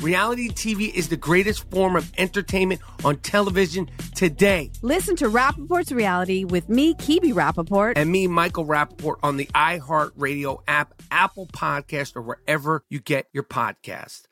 Reality TV is the greatest form of entertainment on television today. Listen to Rapaport's Reality with me, Kebby Rapaport. And me, Michael Rapaport, on the iHeartRadio app, Apple Podcast, or wherever you get your podcast.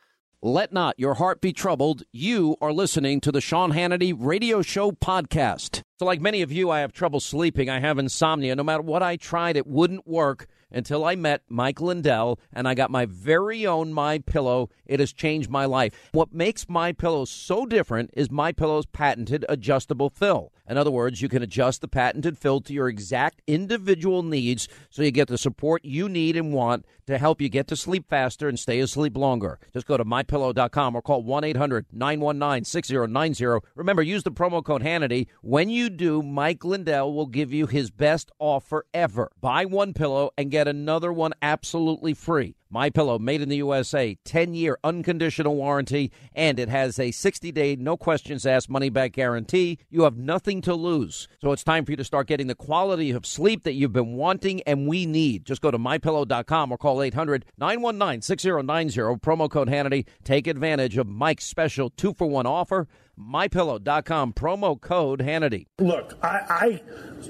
Let not your heart be troubled. You are listening to the Sean Hannity Radio Show podcast. So, like many of you, I have trouble sleeping. I have insomnia. No matter what I tried, it wouldn't work until I met Mike Lindell and I got my very own My Pillow. It has changed my life. What makes My Pillow so different is My Pillow's patented adjustable fill. In other words, you can adjust the patented fill to your exact individual needs so you get the support you need and want to help you get to sleep faster and stay asleep longer. Just go to mypillow.com or call 1 800 919 6090. Remember, use the promo code Hannity. When you do, Mike Lindell will give you his best offer ever. Buy one pillow and get another one absolutely free. My Pillow, made in the USA, 10-year unconditional warranty, and it has a 60-day no questions asked money back guarantee. You have nothing to lose. So it's time for you to start getting the quality of sleep that you've been wanting and we need. Just go to mypillow.com or call 800-919-6090 promo code Hannity. Take advantage of Mike's special 2 for 1 offer. mypillow.com promo code Hannity. Look, I, I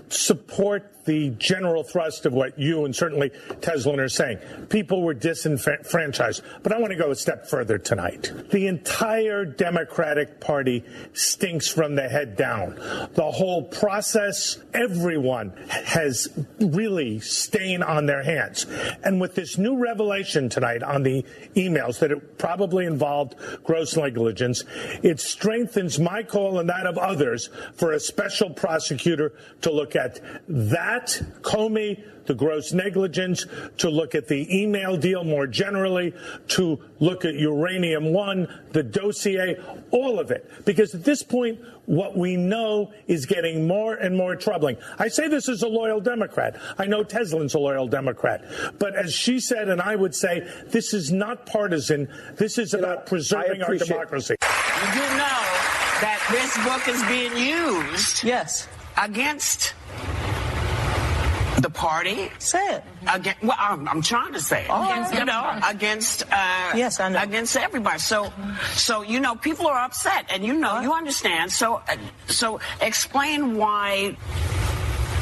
support the general thrust of what you and certainly Tezlyn are saying. People were disenfranchised. But I want to go a step further tonight. The entire Democratic Party stinks from the head down. The whole process, everyone has really stain on their hands. And with this new revelation tonight on the emails that it probably involved gross negligence, it strengthens my call and that of others for a special prosecutor to look at that, Comey, the gross negligence, to look at the email deal more generally, to look at Uranium One, the dossier, all of it. Because at this point, what we know is getting more and more troubling. I say this as a loyal Democrat. I know Tezlyn's a loyal Democrat. But as she said, and I would say, this is not partisan. This is about preserving our democracy. You do know that this book is being used Yes. against the party. Say it. Against, well, I'm, I'm trying to say it. All right. you know, against uh, Yes, I know. against everybody. So, so you know, people are upset, and you know, you understand. So, uh, so explain why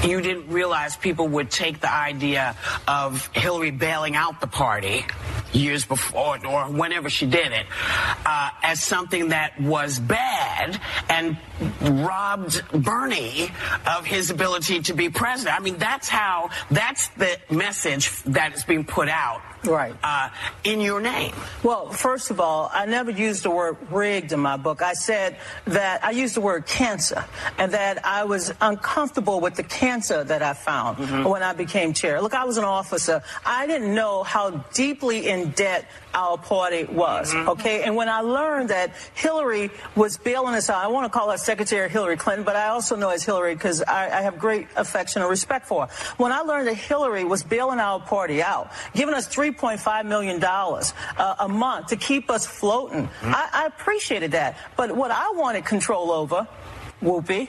you didn't realize people would take the idea of Hillary bailing out the party years before or whenever she did it uh, as something that was bad and robbed Bernie of his ability to be president. I mean, that's how, that's the message that is being put out. Right. Uh, in your name. Well, first of all, I never used the word rigged in my book. I said that I used the word cancer and that I was uncomfortable with the cancer that I found when I became chair. Look, I was an officer. I didn't know how deeply in debt our party was, okay? And when I learned that Hillary was bailing us out, I want to call her Secretary Hillary Clinton, but I also know as Hillary because I, I have great affection and respect for her. When I learned that Hillary was bailing our party out, giving us $3.5 million uh, a month to keep us floating, I, I appreciated that. But what I wanted control over, Whoopi,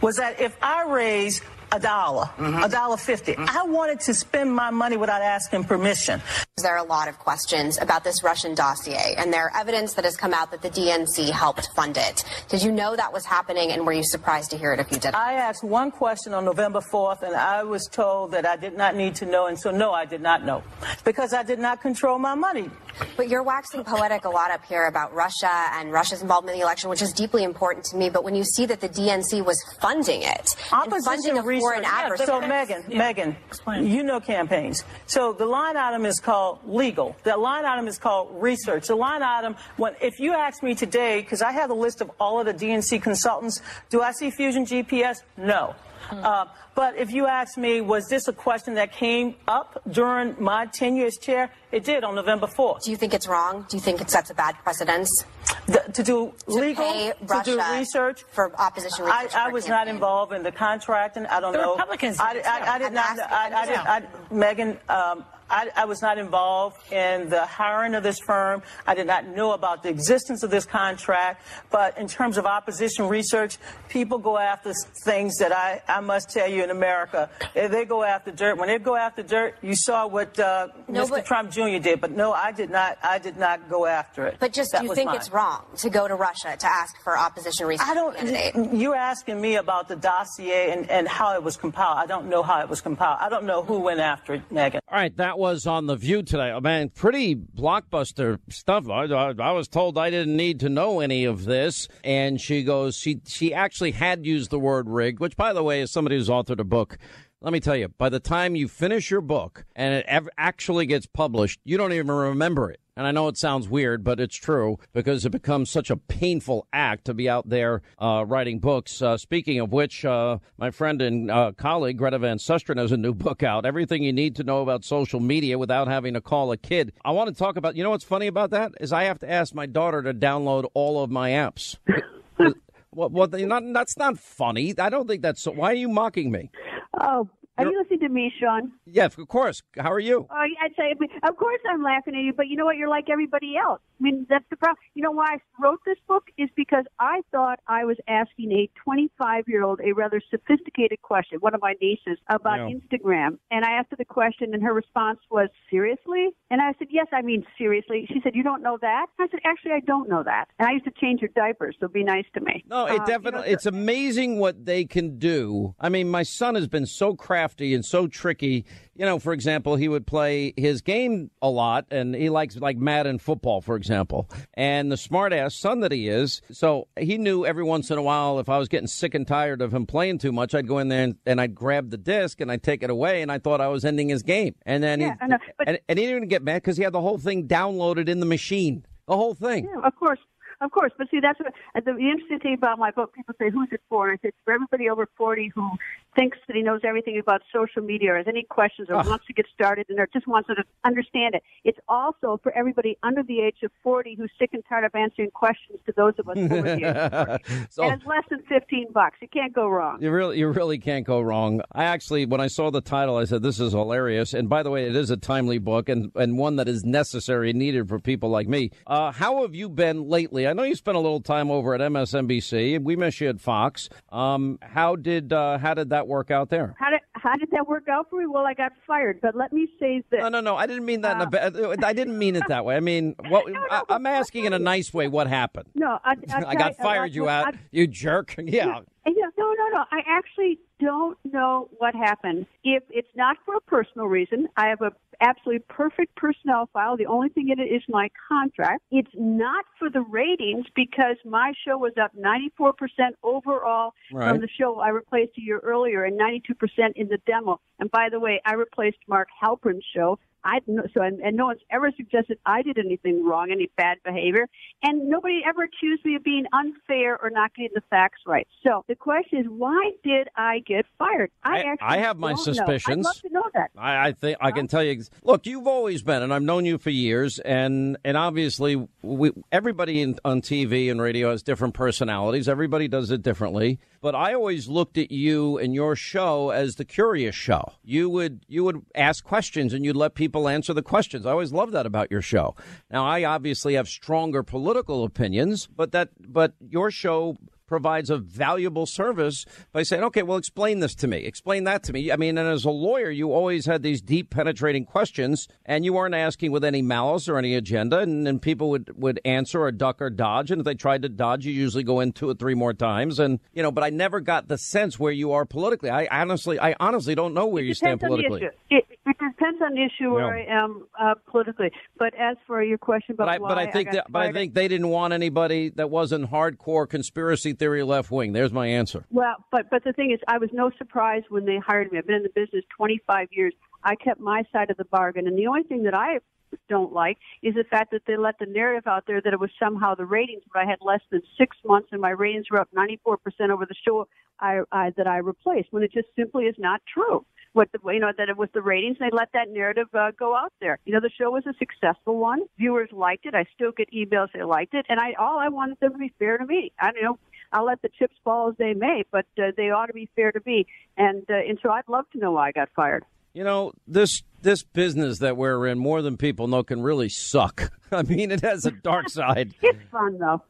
was that if I raise a dollar, mm-hmm. a dollar fifty. Mm-hmm. I wanted to spend my money without asking permission. There are a lot of questions about this Russian dossier, and there are evidence that has come out that the DNC helped fund it. Did you know that was happening, and were you surprised to hear it if you did? I asked one question on November 4th, and I was told that I did not need to know, and so no, I did not know because I did not control my money. But you're waxing poetic a lot up here about Russia and Russia's involvement in the election, which is deeply important to me. But when you see that the DNC was funding it, and funding a research. foreign Yeah, adversary, So, Meghan, Meghan, you know campaigns. So the line item is called legal. The line item is called research. The line item, when if you ask me today, because I have a list of all of the DNC consultants, do I see Fusion GPS? No. Uh, but if you ask me, was this a question that came up during my tenure as chair? It did on November 4th. do you think it's wrong? Do you think it sets a bad precedence? The- to do To legal, pay to do research for opposition I, research. I for a was not involved in the contracting. I don't The know. Republicans I, I, I did not. asking I, I, them did, I, Meghan, um, I, I was not involved in the hiring of this firm. I did not know about the existence of this contract. But in terms of opposition research, people go after things that I, I must tell you in America, they go after dirt. When they go after dirt, you saw what uh, No, Mr. but- Trump Jr. did. But no, I did not. I did not go after it. But just That do you think mine. it's wrong to go to Russia to ask for opposition research I don't. candidate? You're asking me about the dossier and, and how it was compiled. I don't know how it was compiled. I don't know who went after it, Meghan. All right, that was on The View today. Oh, man, pretty blockbuster stuff. I, I, I was told I didn't need to know any of this. And she goes, she, she actually had used the word rigged, which, by the way, is somebody who's authored a book. Let me tell you, by the time you finish your book and it actually gets published, you don't even remember it. And I know it sounds weird, but it's true because it becomes such a painful act to be out there uh, writing books. Uh, speaking of which, uh, my friend and uh, colleague Greta Van Susteren has a new book out, Everything You Need to Know About Social Media Without Having to Call a Kid. I want to talk about, you know what's funny about that? Is I have to ask my daughter to download all of my apps. Well, well, not, that's not funny. I don't think that's so. Why are you mocking me? Oh, are you listening to me, Sean? Yeah, of course. How are you? Oh, I'd say, of course, I'm laughing at you, but you know what? You're like everybody else. I mean, that's the problem. You know why I wrote this book is because I thought I was asking a 25 year old a rather sophisticated question. One of my nieces about Yeah. Instagram, and I asked her the question, and her response was, "Seriously?" And I said, "Yes, I mean seriously." She said, "You don't know that?" I said, "Actually, I don't know that." And I used to change her diapers, so be nice to me. No, Uh, it you know, definitely. it's amazing what they can do. I mean, my son has been so crafty and so tricky. You know, for example, he would play his game a lot, and he likes like Madden football, for example. And the smart ass son that he is, so he knew every once in a while if I was getting sick and tired of him playing too much, I'd go in there and, and I'd grab the disc and I'd take it away, and I thought I was ending his game. And then Yeah, he, but- and, and he didn't even get mad because he had the whole thing downloaded in the machine, the whole thing. Yeah, of course. Of course, but see, that's what the, the interesting thing about my book. People say, "Who's it for?" And I say, "It's for everybody over forty who thinks that he knows everything about social media, or has any questions, or Ugh. wants to get started, and or just wants to understand it." It's also for everybody under the age of forty who's sick and tired of answering questions to those of us over the age of forty. So- and it's less than fifteen bucks. You can't go wrong. You really, you really can't go wrong. I actually, when I saw the title, I said, "This is hilarious." And by the way, it is a timely book and and one that is necessary and needed for people like me. Uh, how have you been lately? I know you spent a little time over at MSNBC. We miss you at Fox. Um, how did uh, how did that work out there? How did how did that work out for me? Well, I got fired, but let me say this. No, no, no. I didn't mean that. in a Uh, bad, I didn't mean it that way. I mean, what, I, I'm asking in a nice way. What happened? No, I, I got fired. You out. You jerk. Yeah. Yeah, no, no, no. I actually don't know what happened. If it's not for a personal reason, I have a absolutely perfect personnel file. The only thing in it is my contract. It's not for the ratings because my show was up 94% overall Right. from the show I replaced a year earlier and 92% in the demo. And by the way, I replaced Mark Halperin's show. I so and, and no one's ever suggested I did anything wrong, any bad behavior, and nobody ever accused me of being unfair or not getting the facts right. So the question is, why did I get fired? I, I- actually I have my don't know. suspicions. I'd love to know that. I, I think I can tell you. Look, you've always been, and I've known you for years, and and obviously, we, everybody in, on TV and radio has different personalities. Everybody does it differently. But I always looked at you and your show as the curious show. You would you would ask questions, and you'd let people answer the questions. I always love that about your show. Now, I obviously have stronger political opinions, but that but your show provides a valuable service by saying, okay, well, explain this to me. Explain that to me. I mean, and as a lawyer, you always had these deep, penetrating questions, and you weren't asking with any malice or any agenda, and, and people would, would answer or duck or dodge. And if they tried to dodge, you usually go in two or three more times. And, you know, but I never got the sense where you are politically. I honestly, I honestly don't know where you stand politically. It, it, depends on the issue where Yeah. I am uh, politically. But as for your question about But I, why but I think got that, but I think they didn't want anybody that wasn't hardcore conspiracy theory left wing. There's my answer. Well, but but the thing is, I was no surprise when they hired me. I've been in the business 25 years. I kept my side of the bargain, and the only thing that I don't like is the fact that they let the narrative out there that it was somehow the ratings. But I had less than six months, and my ratings were up 94 percent over the show I, I that I replaced. When it just simply is not true. What the you know that it was the ratings. They let that narrative uh, go out there. You know, the show was a successful one. Viewers liked it. I still get emails they liked it, and I all I wanted them to be fair to me. I don't know. I'll let the chips fall as they may, but uh, they ought to be fair to me. And uh, and so I'd love to know why I got fired. You know, this this business that we're in, more than people know, can really suck. I mean, it has a dark side. It's fun though.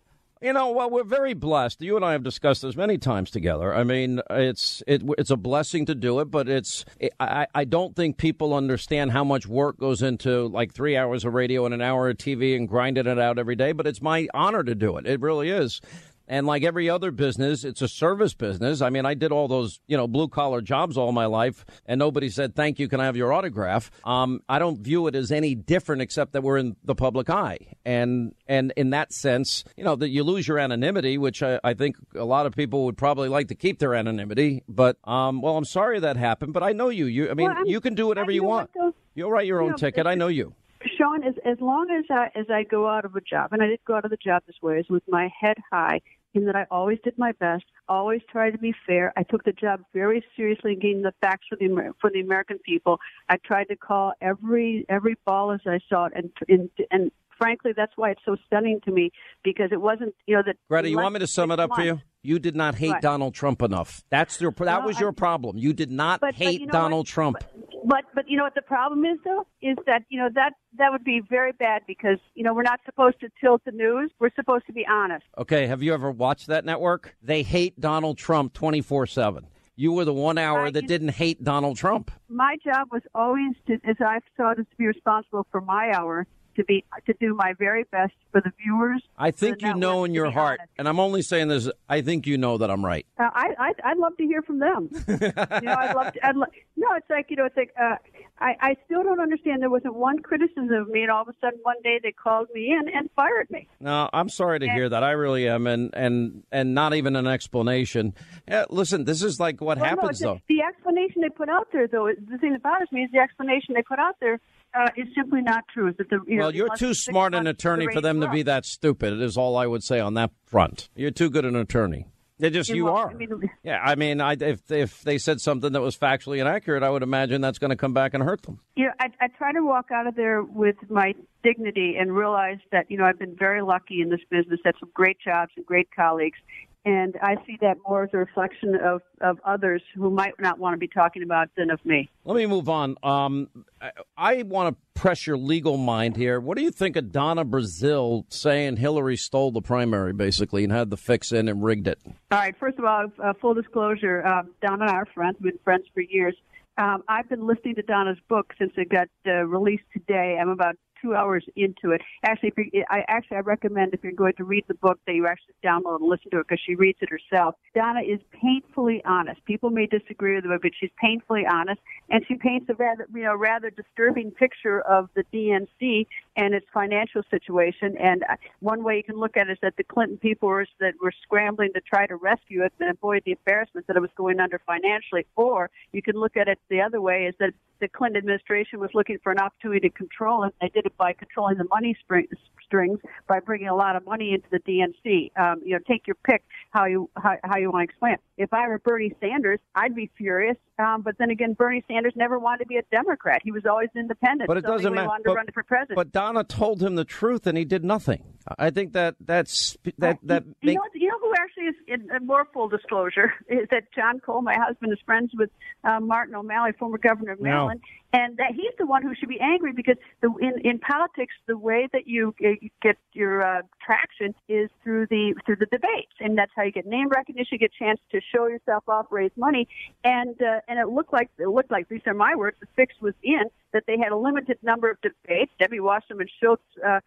You know, well, we're very blessed. You and I have discussed this many times together. I mean, it's it, it's a blessing to do it, but it's I, I don't think people understand how much work goes into like three hours of radio and an hour of TV and grinding it out every day. But it's my honor to do it. It really is. And like every other business, it's a service business. I mean, I did all those, you know, blue collar jobs all my life, and nobody said, thank you, can I have your autograph? Um, I don't view it as any different except that we're in the public eye. And, and in that sense, you know, that you lose your anonymity, which I, I think a lot of people would probably like to keep their anonymity. But, um, well, I'm sorry that happened, but I know you. You, I mean, Well, you can do whatever you want. though? You'll write your own know, ticket. I know you. Sean, as as long as I as I go out of a job, and I did go out of the job this way, is with my head high, in that I always did my best, always tried to be fair. I took the job very seriously, and getting the facts for the for the American people. I tried to call every every ball as I saw it, and and and frankly, that's why it's so stunning to me because it wasn't you know that. Greta, you want me to sum it up for you? You did not hate Right. Donald Trump enough. That's your that No, was I- your problem. You did not But- but hate you know Donald what? Trump. But but you know what the problem is though is that you know that that would be very bad because you know we're not supposed to tilt the news. We're supposed to be honest. Okay, have you ever watched that network? They hate Donald Trump 24/7. You were the one hour that didn't hate Donald Trump. my job was always to, as I saw it, to be responsible for my hour, to be to do my very best for the viewers. I think you know in your heart, honest. and I'm only saying this. I think you know that I'm right. Uh, I, I I'd love to hear from them. you know, I'd love to. I'd lo- no, it's like you know, it's like uh, I I still don't understand. There wasn't one criticism of me, and all of a sudden one day they called me in and fired me. No, I'm sorry to hear that. I really am, and and and not even an explanation. Yeah, listen, this is like what Well, happens it's- though. The explanation they put out there, though, the thing that bothers me is the explanation they put out there uh, is simply not true. Is that the you know, Well, you're too smart an attorney for them to be that stupid. It is all I would say on that front. You're too good an attorney. They just Yeah, you are. I mean, yeah, I mean, I, if if they said something that was factually inaccurate, I would imagine that's going to come back and hurt them. you know, I, I try to walk out of there with my dignity and realize that, you know, I've been very lucky in this business, had some great jobs and great colleagues. And I see that more as a reflection of, of others who might not want to be talking about than of me. Let me move on. Um, I, I want to press your legal mind here. What do you think of Donna Brazile saying Hillary stole the primary, basically, and had the fix in and rigged it? All right. First of all, uh, full disclosure, um, Donna and I are friends. We've been friends for years. Um, I've been listening to Donna's book since it got uh, released today. I'm about two hours into it. Actually, you, I actually I recommend if you're going to read the book that you actually download and listen to it because she reads it herself. Donna is painfully honest. People may disagree with her, but she's painfully honest, and she paints a rather you know rather disturbing picture of the DNC and its financial situation. And uh, one way you can look at it is that the Clinton people were that were scrambling to try to rescue it and avoid the embarrassment that it was going under financially. Or you can look at it the other way is that the Clinton administration was looking for an opportunity to control it. They did it by controlling the money spring, strings by bringing a lot of money into the DNC. Um, you know, take your pick how you how, how you want to explain it. If I were Bernie Sanders, I'd be furious. Um, but then again, Bernie Sanders never wanted to be a Democrat. He was always independent. But it so doesn't matter. wanted to But, run for president. but Donna told him the truth, and he did nothing. I think that that's that that You make, know, you know who actually is in, in more full disclosure is that John Coale, my husband, is friends with uh, Martin O'Malley, former governor of Yeah. Maryland, and that he's the one who should be angry because the, in in politics, the way that you, uh, get your uh, traction is through the through the debates, and that's how you get name recognition, get a chance to show yourself off, raise money, and uh, and it looked like it looked like these are my words. The fix was in that they had a limited number of debates. Debbie Wasserman Schultz uh,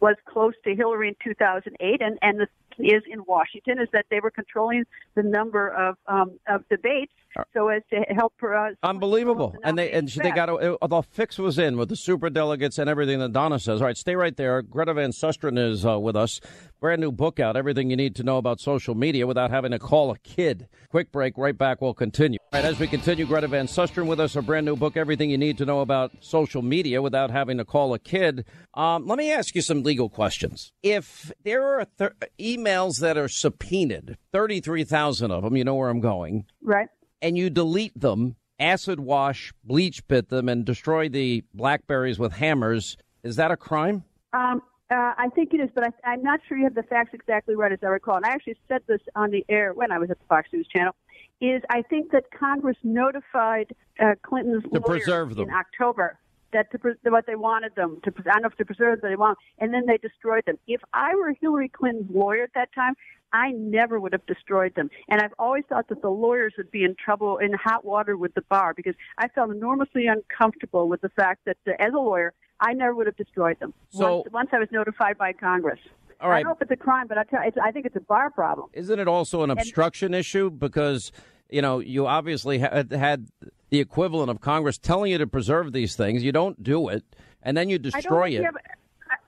was close to Hillary in 2008, and and the is in Washington is that they were controlling the number of um, of debates so as to help her. uh, Unbelievable, and they and they got a, the fix was in with the super delegates and everything that Donna says. All right, stay right there. Greta Van Susteren is uh, with us. Brand new book out. Everything you need to know about social media without having to call a kid. Quick break. Right back. We'll continue. All right, as we continue, Greta Van Susteren with us. A brand new book. Everything you need to know about social media without having to call a kid. Um, let me ask you some legal questions. If there are th- emails that are subpoenaed, thirty-three thousand of them, you know where I'm going right. and you delete them, acid wash, BleachBit them, and destroy the blackberries with hammers, is that a crime? Um, uh, I think it is, but I, I'm not sure you have the facts exactly right, as I recall. And I actually said this on the air when I was at the Fox News Channel. Is I think that Congress notified uh, Clinton's To lawyers them. in October that to what they wanted them to. I don't know if to preserve, but they want, and then they destroyed them. If I were Hillary Clinton's lawyer at that time, I never would have destroyed them. And I've always thought that the lawyers would be in trouble in hot water with the bar because I felt enormously uncomfortable with the fact that, uh, as a lawyer, I never would have destroyed them. So- once, once I was notified by Congress. All right. I don't know if it's a crime, but I, tell, it's, I think it's a bar problem. Isn't it also an obstruction issue? Because, you know, you obviously had, had the equivalent of Congress telling you to preserve these things. You don't do it, and then you destroy it. I-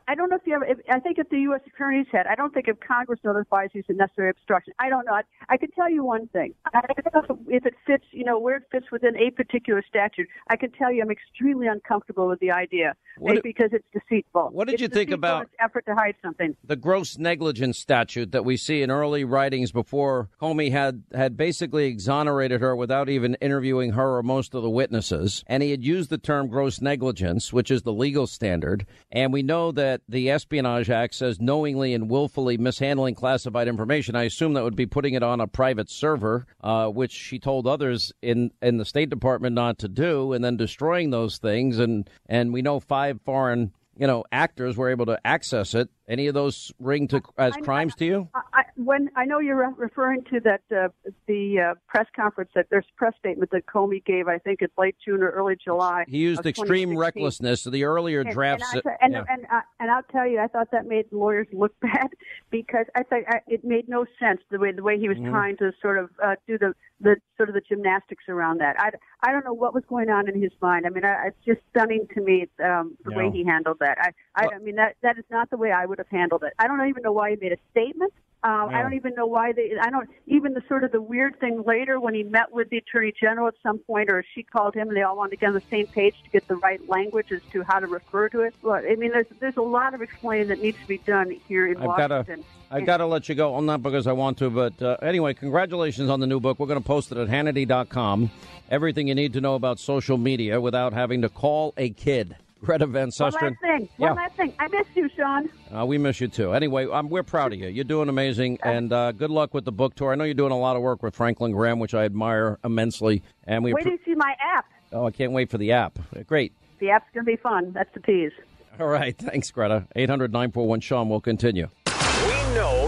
I don't know if you have. If, I think if the U.S. Attorney's head, I don't think if Congress notifies you it's a necessary obstruction. I don't know. I, I can tell you one thing. I don't know if it fits, you know, where it fits within a particular statute. I can tell you I'm extremely uncomfortable with the idea What eh, because it's deceitful. what did It's you think about- effort to hide something? the gross negligence statute that we see in early writings before Comey had had basically exonerated her without even interviewing her or most of the witnesses, and he had used the term gross negligence, which is the legal standard, and we know that the Espionage Act says knowingly and willfully mishandling classified information. I assume that would be putting it on a private server, uh, which she told others in in the State Department not to do, and then destroying those things, and and we know five foreign you know actors were able to access it. Any of those ring to as I- crimes to you? I, I- when I know you're referring to that uh, the uh, press conference that there's press statement that Comey gave. I think it's late June or early July. He used extreme 2016. recklessness. The earlier And- drafts. And, I, and, yeah. and, uh, and I'll tell you, I thought that made lawyers look bad because I thought I, it made no sense the way the way he was Mhm. trying to sort of uh, do the the sort of the gymnastics around that. I, I don't know what was going on in his mind. I mean, I, it's just stunning to me um, the way he handled that. I I, I mean that that is not the way I would have handled it. I don't even know why he made a statement. Um, No. I don't even know why they. I don't even the sort of the weird thing later when he met with the attorney general at some point, or she called him, and they all wanted to get on the same page to get the right language as to how to refer to it. Well, I mean, there's there's a lot of explaining that needs to be done here in I've Washington. I've got to let you go. Well, not because I want to, but uh, anyway, congratulations on the new book. We're going to post it at Hannity.com. Everything you need to know about social media without having to call a kid. Greta Van Susteren. One last thing. Yeah. One last thing. I miss you, Sean. Uh, we miss you too. Anyway, um, we're proud of you. You're doing amazing, and uh, good luck with the book tour. I know you're doing a lot of work with Franklin Graham, which I admire immensely. And we, Wait you see my app. oh, I can't wait for the app. Great. The app's going to be fun. That's the tease. All right, thanks, Greta. Eight hundred nine four one Sean. We'll continue.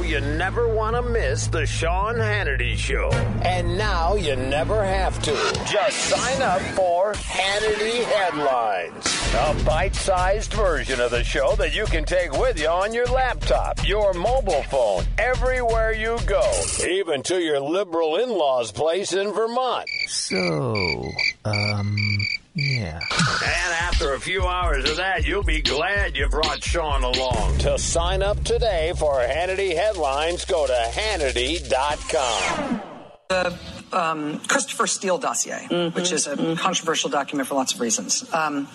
You never want to miss the Sean Hannity Show. And now you never have to. Just sign up for Hannity Headlines, a bite sized version of the show that you can take with you on your laptop, your mobile phone, everywhere you go, even to your liberal in law's place in Vermont. So, um, yeah. And after a few hours of that, you'll be glad you brought Sean along. To sign up today for Hannity Headlines, go to Hannity.com. The um, Christopher Steele dossier, which is a controversial document for lots of reasons. Um,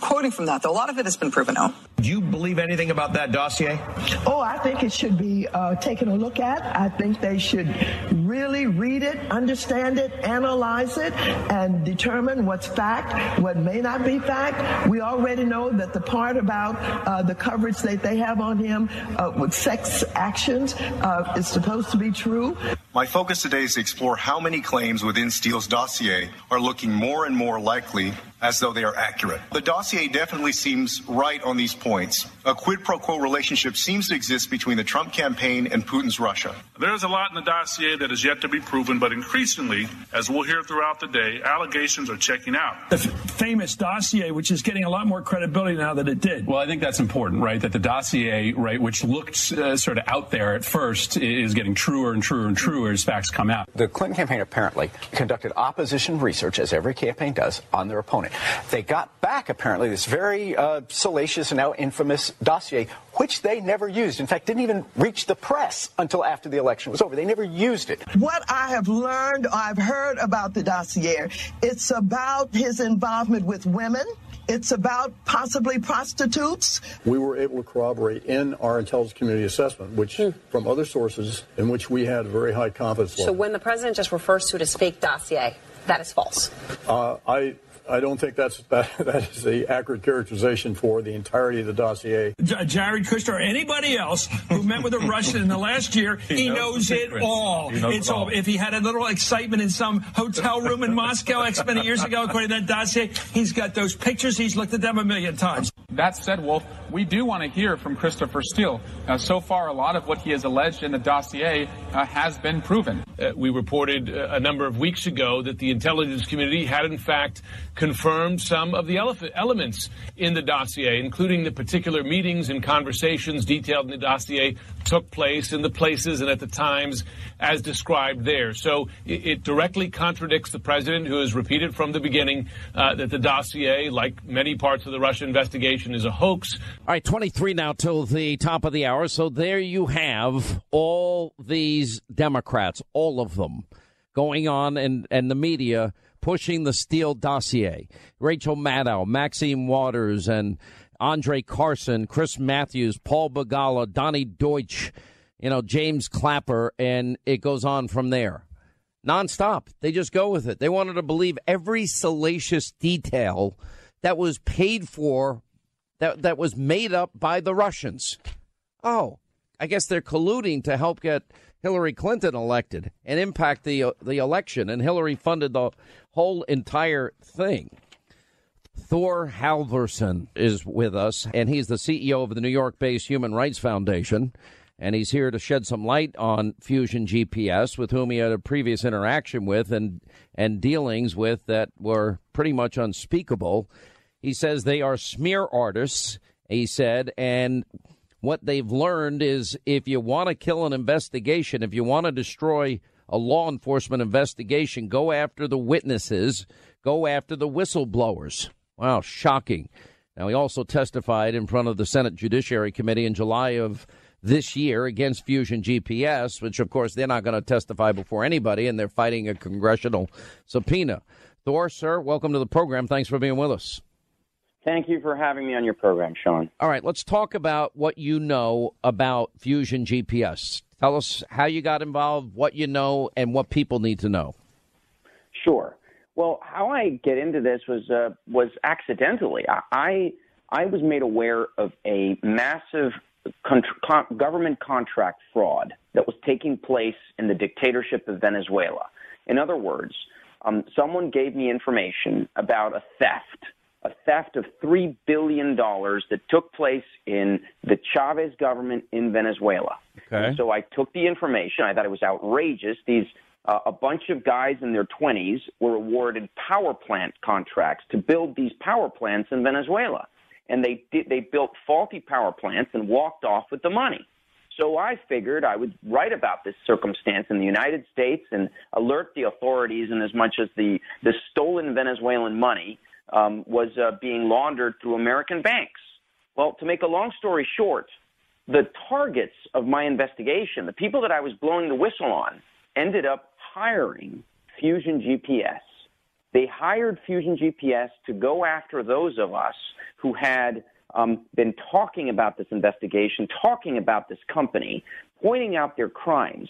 quoting from that, though, a lot of it has been proven out. Do you believe anything about that dossier? Oh, I think it should be uh, taken a look at. I think they should really read it, understand it, analyze it, and determine what's fact, what may not be fact. We already know that the part about uh, the coverage that they have on him uh, with sex actions uh, is supposed to be true. My focus today is to explore how many claims within Steele's dossier are looking more and more likely as though they are accurate. The dossier definitely seems right on these points. A quid pro quo relationship seems to exist between the Trump campaign and Putin's Russia. There's a lot in the dossier that is yet to be proven, but increasingly, as we'll hear throughout the day, allegations are checking out. The f- famous dossier, which is getting a lot more credibility now than it did. Well, I think that's important, right? That the dossier, right, which looked uh, sort of out there at first, is getting truer and truer and truer as facts come out. The Clinton campaign apparently conducted opposition research, as every campaign does, on their opponent. They got back, apparently, this very uh, salacious and now infamous dossier, which they never used. In fact, didn't even reach the press until after the election was over. They never used it. What I have learned, I've heard about the dossier, it's about his involvement with women. It's about possibly prostitutes. We were able to corroborate in our intelligence community assessment, which from other sources in which we had very high confidence So level. when the president just refers to it as fake dossier, that is false. Uh, I I don't think that's that, that is the accurate characterization for the entirety of the dossier. J- Jared Kushner or anybody else who met with a Russian in the last year, he, He knows knows, it secrets. all. Knows it's it all. all. If he had a little excitement in some hotel room in Moscow X many years ago, according to that dossier, he's got those pictures. He's looked at them a million times. That said, Wolf, we do want to hear from Christopher Steele. Uh, so far, a lot of what he has alleged in the dossier uh, has been proven. Uh, we reported uh, a number of weeks ago that the intelligence community had, in fact, confirmed some of the ele- elements in the dossier, including the particular meetings and conversations detailed in the dossier took place in the places and at the times as described there. So it, it directly contradicts the president, who has repeated from the beginning uh, that the dossier, like many parts of the Russia investigation, is a hoax. All right, 23 now till the top of the hour. So there you have all these Democrats, all of them, going on and, and the media pushing the Steele dossier. Rachel Maddow, Maxine Waters, and Andre Carson, Chris Matthews, Paul Begala, Donny Deutsch, you know, James Clapper, and it goes on from there. Nonstop. They just go with it. They wanted to believe every salacious detail that was paid for that that was made up by the Russians. Oh, I guess they're colluding to help get Hillary Clinton elected and impact the uh, the election, and Hillary funded the whole entire thing. Thor Halvorssen is with us, and he's the CEO of the New York-based Human Rights Foundation, and he's here to shed some light on Fusion GPS, with whom he had a previous interaction with and and dealings with that were pretty much unspeakable. He says they are smear artists, he said, and what they've learned is if you want to kill an investigation, if you want to destroy a law enforcement investigation, go after the witnesses, go after the whistleblowers. Wow, shocking. Now, he also testified in front of the Senate Judiciary Committee in July of this year against Fusion GPS, which, of course, they're not going to testify before anybody, and they're fighting a congressional subpoena. Thor, sir, welcome to the program. Thanks for being with us. Thank you for having me on your program, Sean. All right, let's talk about what you know about Fusion GPS. Tell us how you got involved, what you know, and what people need to know. Sure. Well, how I get into this was uh, was accidentally. I, I was made aware of a massive con- con- government contract fraud that was taking place in the dictatorship of Venezuela. In other words, um, someone gave me information about a theft, a theft of three billion dollars that took place in the Chavez government in Venezuela. Okay. And so I took the information. I thought it was outrageous. These uh, a bunch of guys in their 20s were awarded power plant contracts to build these power plants in Venezuela, and they did, they built faulty power plants and walked off with the money. So I figured I would write about this circumstance in the United States and alert the authorities in as much as the the stolen Venezuelan money um, was uh, being laundered through American banks. Well, to make a long story short, the targets of my investigation, the people that I was blowing the whistle on, ended up hiring Fusion GPS. They hired Fusion GPS to go after those of us who had um, been talking about this investigation, talking about this company, pointing out their crimes.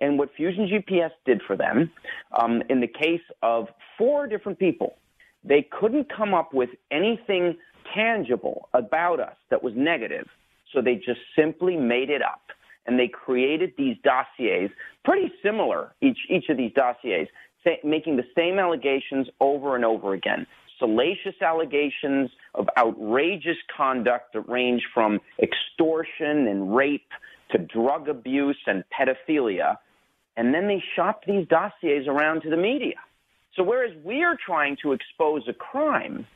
And what Fusion GPS did for them, um, in the case of four different people, they couldn't come up with anything tangible about us that was negative. So they just simply made it up. And they created these dossiers, pretty similar, each, each of these dossiers, say, making the same allegations over and over again. Salacious allegations of outrageous conduct that range from extortion and rape to drug abuse and pedophilia. And then they shopped these dossiers around to the media. So whereas we're trying to expose a crime,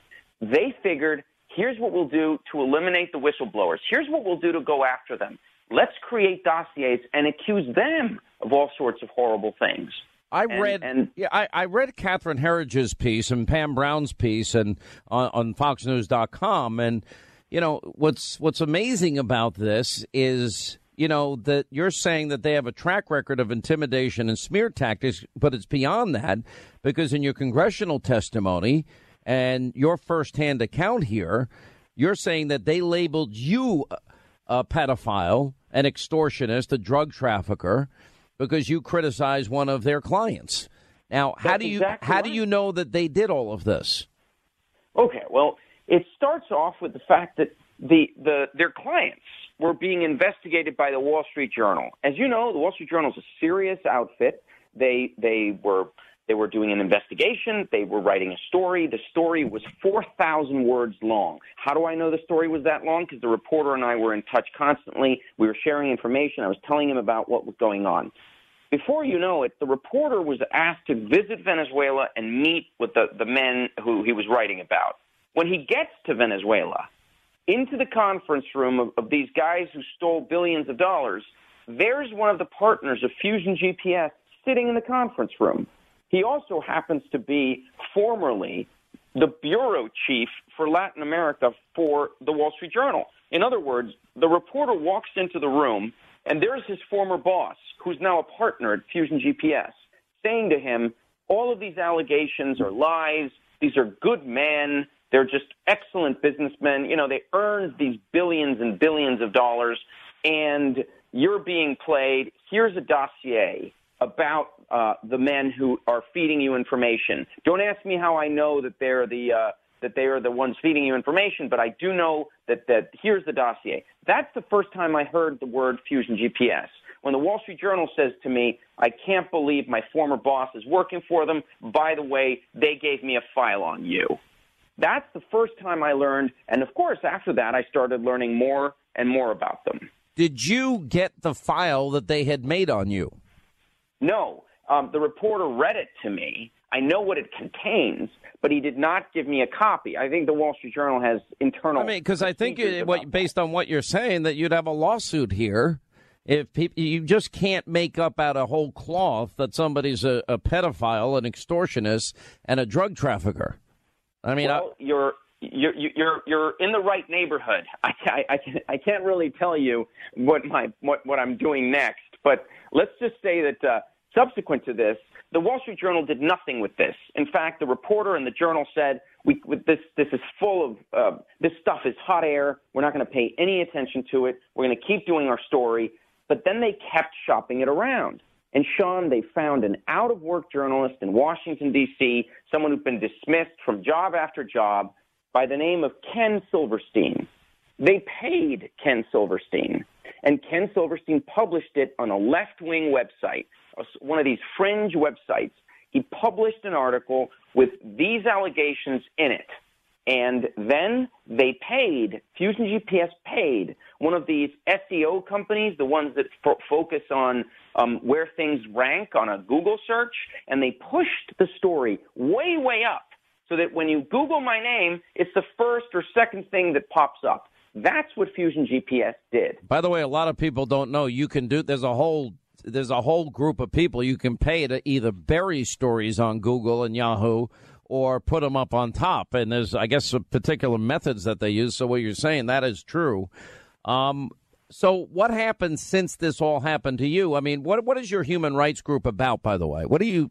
they figured, here's what we'll do to eliminate the whistleblowers. Here's what we'll do to go after them. Let's create dossiers and accuse them of all sorts of horrible things. I And- read, and- yeah, I, I read Catherine Herridge's piece and Pam Brown's piece and uh, on, on FoxNews.com, and you know what's what's amazing about this is you know that you're saying that they have a track record of intimidation and smear tactics, but it's beyond that because in your congressional testimony and your firsthand account here, you're saying that they labeled you a pedophile, an extortionist, a drug trafficker, because you criticize one of their clients. Now, how That's do you exactly how do you know that they did all of this? Okay, well, it starts off with the fact that the, the their clients were being investigated by the Wall Street Journal. As you know, the Wall Street Journal is a serious outfit. They they were they were doing an investigation. They were writing a story. The story was 4,000 words long. How do I know the story was that long? Because the reporter and I were in touch constantly. We were sharing information. I was telling him about what was going on. Before you know it, the reporter was asked to visit Venezuela and meet with the, the men who he was writing about. When he gets to Venezuela, into the conference room of, of these guys who stole billions of dollars, there's one of the partners of Fusion GPS sitting in the conference room. He also happens to be formerly the bureau chief for Latin America for the Wall Street Journal. In other words, the reporter walks into the room, and there's his former boss, who's now a partner at Fusion GPS, saying to him, All of these allegations are lies. These are good men. They're just excellent businessmen. You know, they earned these billions and billions of dollars, and you're being played. Here's a dossier about uh, the men who are feeding you information. Don't ask me how I know that they're the uh, that they are the ones feeding you information, but I do know that that here's the dossier. That's the first time I heard the word Fusion GPS. When the Wall Street Journal says to me, "I can't believe my former boss is working for them." By the way, they gave me a file on you. That's the first time I learned, and of course, after that, I started learning more and more about them. Did you get the file that they had made on you? No, um, the reporter read it to me. I know what it contains, but he did not give me a copy. I think the Wall Street Journal has internal. I mean, because I think what, based on what you're saying, that you'd have a lawsuit here if people you just can't make up out of whole cloth that somebody's a, a pedophile, an extortionist, and a drug trafficker. I mean, well, you're you're you're you're in the right neighborhood. I I I can't, I can't really tell you what my what what I'm doing next, but let's just say that uh, subsequent to this, the Wall Street Journal did nothing with this. In fact, the reporter in the journal said, "We this this is full of uh, this stuff is hot air. We're not going to pay any attention to it. We're going to keep doing our story." But then they kept shopping it around. And Sean, they found an out of work journalist in Washington, D.C., someone who'd been dismissed from job after job by the name of Ken Silverstein. They paid Ken Silverstein, and Ken Silverstein published it on a left wing website, one of these fringe websites. He published an article with these allegations in it. And then they paid, Fusion GPS paid one of these SEO companies, the ones that fo- focus on um, where things rank on a Google search, and they pushed the story way, way up so that when you Google my name, it's the first or second thing that pops up. That's what Fusion GPS did. By the way, a lot of people don't know you can do. There's a whole there's a whole group of people you can pay to either bury stories on Google and Yahoo or put them up on top. And there's I guess some particular methods that they use. So what you're saying that is true. Um, So, what happened since this all happened to you? I mean, what what is your human rights group about, by the way? What do you,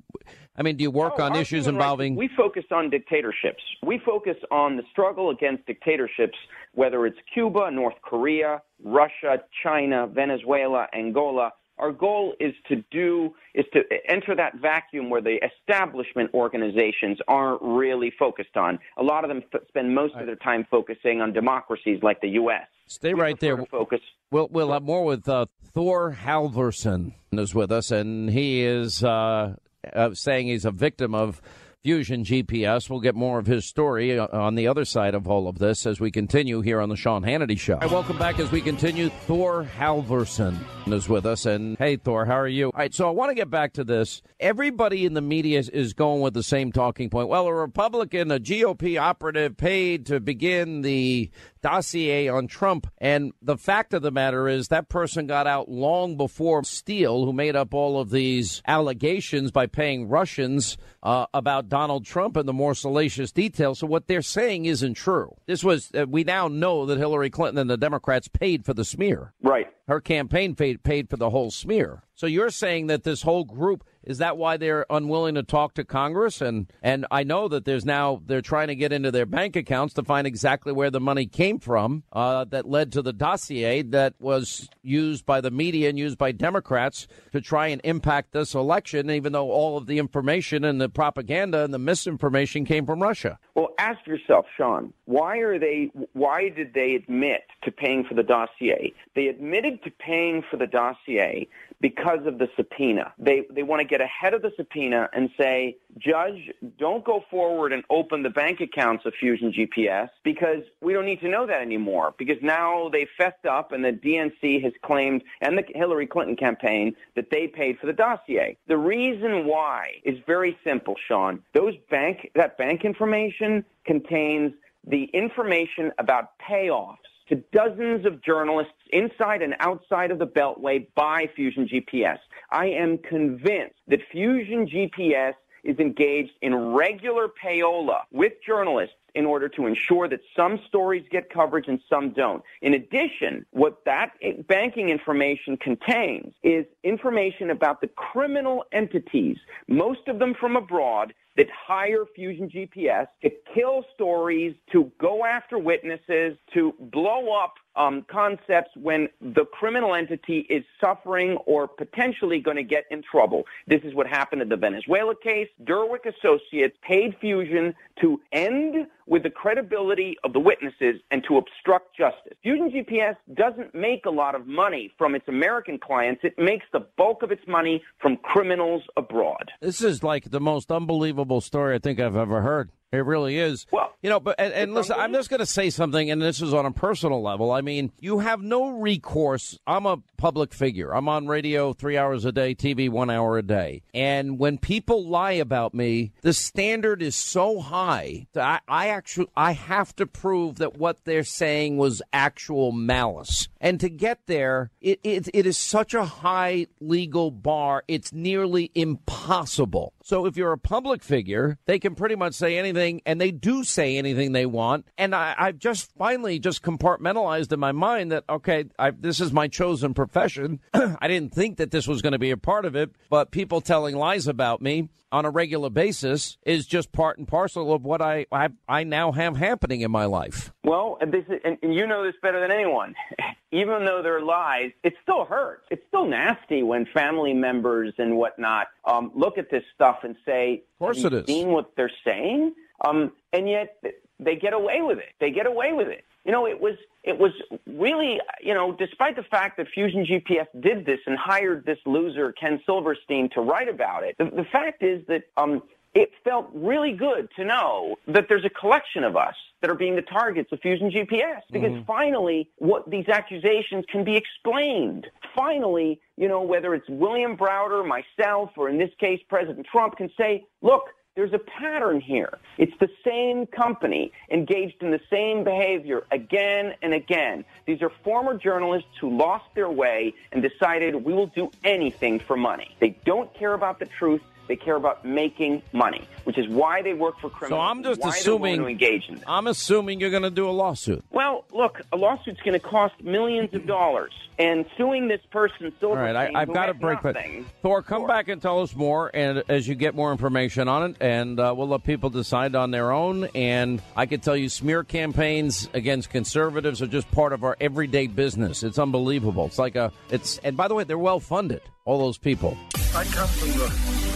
I mean, do you work Oh, on issues human rights- involving? we focus on dictatorships. We focus on the struggle against dictatorships, whether it's Cuba, North Korea, Russia, China, Venezuela, Angola. Our goal is to do is to enter that vacuum where the establishment organizations aren't really focused on. A lot of them f- spend most of their time focusing on democracies like the U.S. Stay right there. Focus. We'll we'll have more with uh, Thor Halvorssen is with us, and he is uh, uh, saying he's a victim of Fusion GPS. We'll get more of his story uh, on the other side of all of this as we continue here on the Sean Hannity Show. Right, welcome back as we continue. Thor Halvorssen is with us, and hey, Thor, how are you? All right, so I want to get back to this. Everybody in the media is- is going with the same talking point. Well, a Republican, a GOP operative paid to begin the dossier on Trump. And the fact of the matter is that person got out long before Steele, who made up all of these allegations by paying Russians uh, about Donald Trump and the more salacious details. So what they're saying isn't true. This was, uh, we now know that Hillary Clinton and the Democrats paid for the smear. Right. Her campaign paid, paid for the whole smear. So you're saying that this whole group is that why they're unwilling to talk to Congress? And and I know that there's now they're trying to get into their bank accounts to find exactly where the money came from uh, that led to the dossier that was used by the media and used by Democrats to try and impact this election. Even though all of the information and the propaganda and the misinformation came from Russia. Well, ask yourself, Sean, why are they? Why did they admit to paying for the dossier? They admitted to paying for the dossier because of the subpoena. They they want to get ahead of the subpoena and say, Judge, don't go forward and open the bank accounts of Fusion GPS because we don't need to know that anymore. Because now they fessed up and the DNC has claimed and the Hillary Clinton campaign that they paid for the dossier. The reason why is very simple, Sean. Those bank that bank information contains the information about payoffs to dozens of journalists inside and outside of the Beltway by Fusion GPS. I am convinced that Fusion GPS is engaged in regular payola with journalists in order to ensure that some stories get coverage and some don't. In addition, what that banking information contains is information about the criminal entities, most of them from abroad, that hire Fusion GPS to kill stories, to go after witnesses, to blow up um, concepts when the criminal entity is suffering or potentially going to get in trouble. This is what happened in the Venezuela case. Derwick Associates paid Fusion to end with the credibility of the witnesses and to obstruct justice. Fusion GPS doesn't make a lot of money from its American clients. It makes the bulk of its money from criminals abroad. This is like the most unbelievable story I think I've ever heard. It really is. Well, you know, but and, and listen, I'm just going to say something, and this is on a personal level. I mean, you have no recourse. I'm a public figure. I'm on radio three hours a day, TV one hour a day, and when people lie about me, the standard is so high that I, I actually I have to prove that what they're saying was actual malice. And to get there, it, it, it is such a high legal bar. It's nearly impossible. So if you're a public figure, they can pretty much say anything, and they do say anything they want. And I, I've just finally just compartmentalized in my mind that okay, I, this is my chosen profession. I didn't think that this was going to be a part of it, but people telling lies about me on a regular basis is just part and parcel of what I I, I now have happening in my life. Well, and this is, and and you know this better than anyone. Even though they're lies, it still hurts. It's still nasty when family members and whatnot um, look at this stuff and say, "Of course it is." Seen what they're saying, um, and yet they get away with it. They get away with it. You know, it was it was really you know, despite the fact that Fusion GPS did this and hired this loser Ken Silverstein to write about it, the, the fact is that um, it felt really good to know that there's a collection of us that are being the targets of Fusion GPS because finally what these accusations can be explained. Finally, you know, whether it's William Browder, myself, or in this case President Trump can say, look, there's a pattern here. It's the same company engaged in the same behavior again and again. These are former journalists who lost their way and decided we will do anything for money. They don't care about the truth. They care about making money, which is why they work for criminals. So. I'm just why assuming. to engage in this. I'm assuming you're going to do a lawsuit. Well, look, a lawsuit's going to cost millions of dollars, and suing this person, All right, Silverstein, I, I've got to had break, but nothing, Thor, come back and tell us more, and as you get more information on it, and uh, we'll let people decide on their own. And I can tell you, smear campaigns against conservatives are just part of our everyday business. It's unbelievable. It's like a, it's, and by the way, they're well funded. All those people. I come from the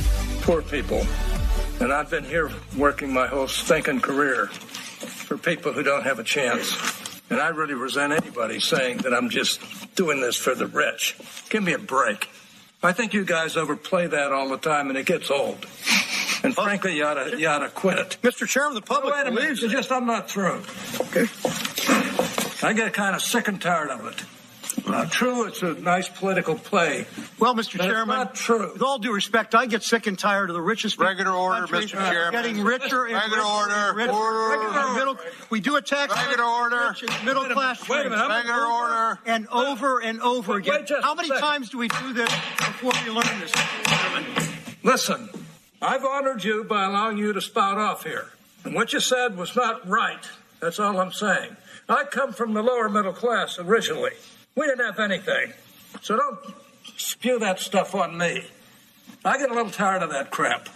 poor people, and I've been here working my whole stinking career for people who don't have a chance. And I really resent anybody saying that I'm just doing this for the rich. Give me a break. I think you guys overplay that all the time, and it gets old. And frankly, you ought to, you ought to quit it. Mr. Chairman, the public wait a minute. believes just I'm not through. Okay. I get kind of sick and tired of it. Now, true, it's a nice political play. Well, Mr. But it's Chairman, not true. with all due respect, I get sick and tired of the richest people Regular in the order, country Mr. Chairman. getting richer and Regular richer order. and richer. Order. Regular middle, we do a tax Regular order. rich and middle class wait a minute, I'm- Regular order. And over and over Wait again. just How many times do we do this before we learn this? Mr. Chairman? Listen, I've honored you by allowing you to spout off here. And what you said was not right. That's all I'm saying. I come from the lower middle class originally. We didn't have anything. So don't spew that stuff on me. I get a little tired of that crap.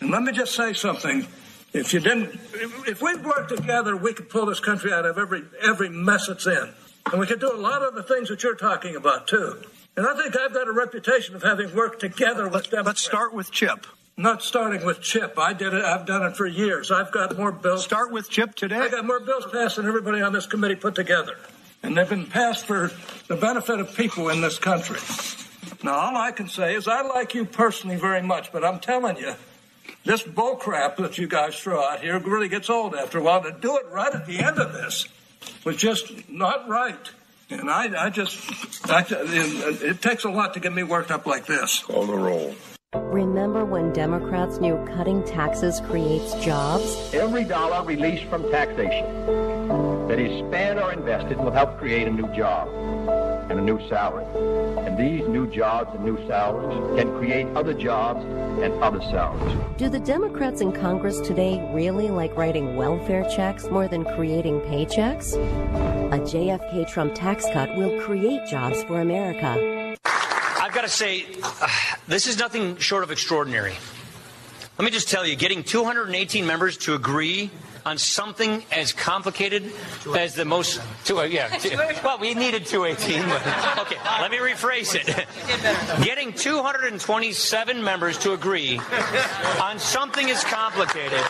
And let me just say something. If you didn't, if, we worked together, we could pull this country out of every every mess it's in, and we could do a lot of the things that you're talking about too. And I think I've got a reputation of having worked together with Democrats. Let's start with Chip. Not starting with Chip. I did it. I've done it for years. I've got more bills. Start with Chip today. I got more bills passed than everybody on this committee put together, and they've been passed for the benefit of people in this country. Now, all I can say is I like you personally very much, but I'm telling you, this bull crap that you guys throw out here really gets old after a while. To do it right at the end of this was just not right. And I, I just, I, it, it takes a lot to get me worked up like this. Call the roll. Remember when Democrats knew cutting taxes creates jobs? Every dollar released from taxation that is spent or invested will help create a new job and a new salary. And these new jobs and new salaries can create other jobs and other salaries. Do the Democrats in Congress today really like writing welfare checks more than creating paychecks? A JFK Trump tax cut will create jobs for America. I've got to say, uh, this is nothing short of extraordinary. Let me just tell you, getting 218 members to agree on something as complicated as the most. Two, uh, yeah. two- well, we needed 218. But, okay, let me rephrase it. Getting 227 members to agree on something as complicated.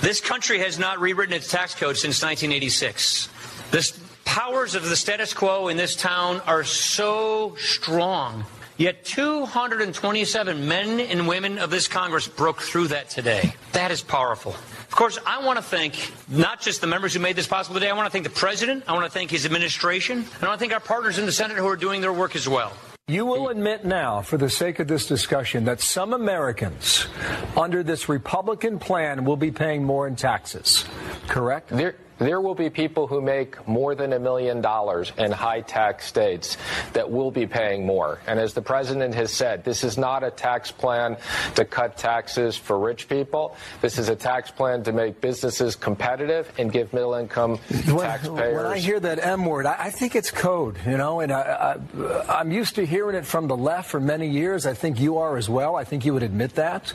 This country has not rewritten its tax code since 1986. The powers of the status quo in this town are so strong. Yet 227 men and women of this Congress broke through that today. That is powerful. Of course, I want to thank not just the members who made this possible today. I want to thank the president. I want to thank his administration. And I want to thank our partners in the Senate who are doing their work as well. You will admit now, for the sake of this discussion, that some Americans under this Republican plan will be paying more in taxes, correct? There, there will be people who make more than a million dollars in high tax states that will be paying more. And as the president has said, this is not a tax plan to cut taxes for rich people. This is a tax plan to make businesses competitive and give middle income taxpayers. When I hear that M word, I, I think it's code, you know, and I, I, I'm used to hearing it from the left for many years. I think you are as well. I think you would admit that.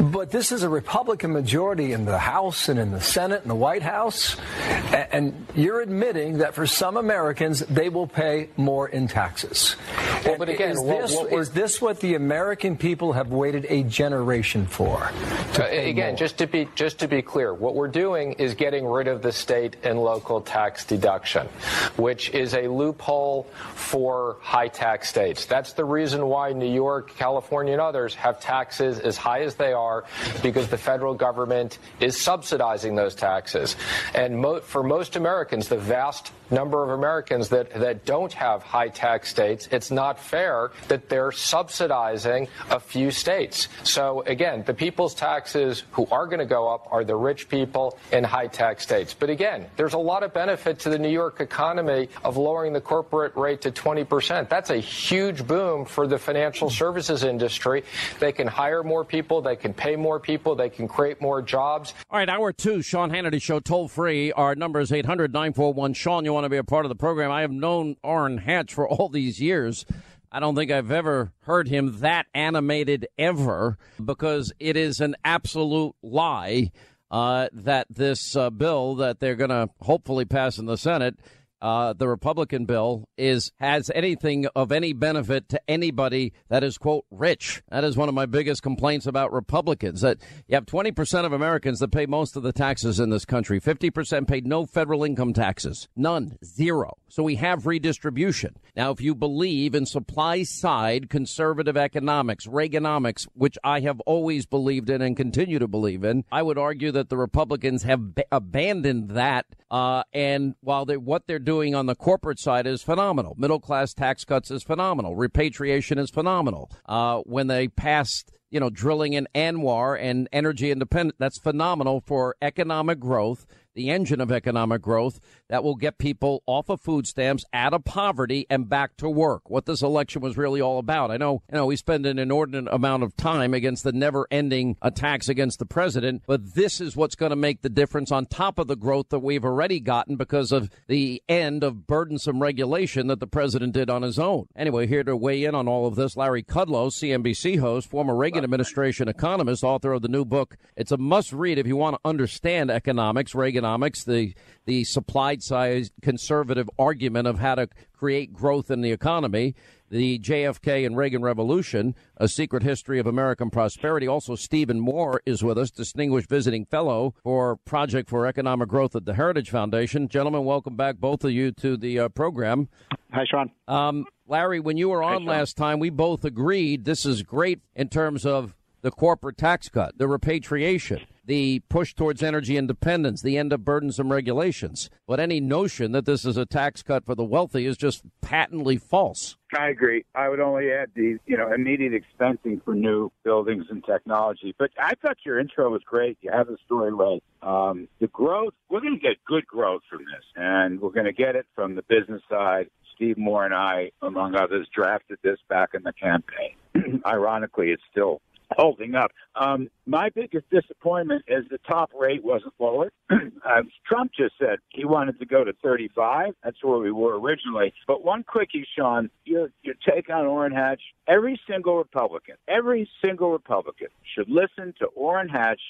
But this is a Republican majority in the House and in the Senate and the White House. And you're admitting that for some Americans, they will pay more in taxes. Well, but again, is what- this, what we're- this what the American people have waited a generation for? Uh, Again, more? just to be just to be clear, what we're doing is getting rid of the state and local tax deduction, which is a loophole for high tax states. That's the reason why New York, California, and others have taxes as high as they are, because the federal government is subsidizing those taxes. taxes. And mo- for most Americans, the vast number of Americans that, that don't have high tax states, it's not fair that they're subsidizing a few states. So again, the people's taxes who are going to go up are the rich people in high tax states. But again, there's a lot of benefit to the New York economy of lowering the corporate rate to 20%. That's a huge boom for the financial services industry. They can hire more people, they can pay more people, they can create more jobs. All right, hour two, Sean Hannity Show, toll free. Our number is 800 941 Sean. You want to be a part of the program? I have known Orrin Hatch for all these years. I don't think I've ever heard him that animated ever because it is an absolute lie uh, that this uh, bill that they're going to hopefully pass in the Senate uh, the Republican bill is has anything of any benefit to anybody that is quote rich. That is one of my biggest complaints about Republicans. That you have twenty percent of Americans that pay most of the taxes in this country. Fifty percent paid no federal income taxes, none, zero. So we have redistribution. Now, if you believe in supply side conservative economics, Reaganomics, which I have always believed in and continue to believe in, I would argue that the Republicans have b- abandoned that. Uh, and while they what they're doing on the corporate side is phenomenal. Middle class tax cuts is phenomenal. Repatriation is phenomenal. Uh, when they passed you know, drilling in ANWR and energy independent. That's phenomenal for economic growth the engine of economic growth that will get people off of food stamps, out of poverty, and back to work. What this election was really all about. I know, you know, we spend an inordinate amount of time against the never-ending attacks against the president, but this is what's going to make the difference on top of the growth that we've already gotten because of the end of burdensome regulation that the president did on his own. Anyway, here to weigh in on all of this, Larry Kudlow, CNBC host, former Reagan administration economist, author of the new book. It's a must-read if you want to understand economics. Reagan economics, the the supplied side conservative argument of how to create growth in the economy, the JFK and Reagan Revolution, a secret history of American prosperity. Also, Stephen Moore is with us, distinguished visiting fellow for Project for Economic Growth at the Heritage Foundation. Gentlemen, welcome back, both of you, to the uh, program. Hi, Sean. Um, Larry, when you were on Hi, last time, we both agreed this is great in terms of the corporate tax cut, the repatriation the push towards energy independence, the end of burdensome regulations. But any notion that this is a tax cut for the wealthy is just patently false. I agree. I would only add the you know immediate expensing for new buildings and technology. But I thought your intro was great. You have the story right. Um, the growth, we're going to get good growth from this, and we're going to get it from the business side. Steve Moore and I, among others, drafted this back in the campaign. Ironically, it's still holding up. Um, my biggest disappointment is the top rate wasn't lowered. uh, Trump just said he wanted to go to 35. That's where we were originally. But one quickie, Sean, your your take on Orrin Hatch. Every single Republican, every single Republican should listen to Orrin Hatch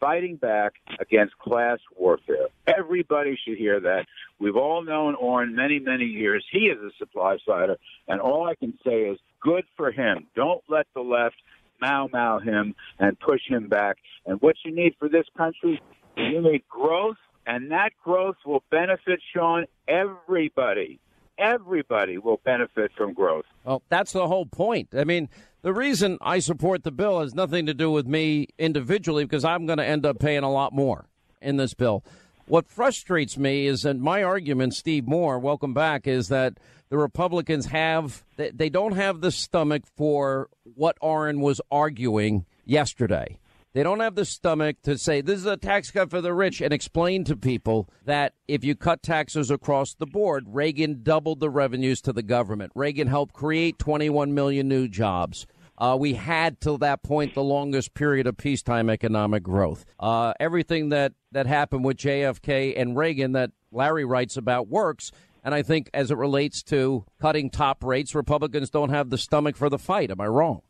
fighting back against class warfare. Everybody should hear that. We've all known Orrin many, many years. He is a supply sider, and all I can say is good for him. Don't let the left Mau Mau him and push him back. And what you need for this country, you need growth, and that growth will benefit, Sean, everybody. Everybody will benefit from growth. Well, that's the whole point. I mean, the reason I support the bill has nothing to do with me individually because I'm going to end up paying a lot more in this bill. What frustrates me is, and my argument, Steve Moore, welcome back, is that the Republicans have they don't have the stomach for what Orrin was arguing yesterday. They don't have the stomach to say this is a tax cut for the rich and explain to people that if you cut taxes across the board, Reagan doubled the revenues to the government. Reagan helped create 21 million new jobs. Uh, we had till that point the longest period of peacetime economic growth. Uh, everything that, that happened with JFK and Reagan that Larry writes about works. And I think as it relates to cutting top rates, Republicans don't have the stomach for the fight. Am I wrong?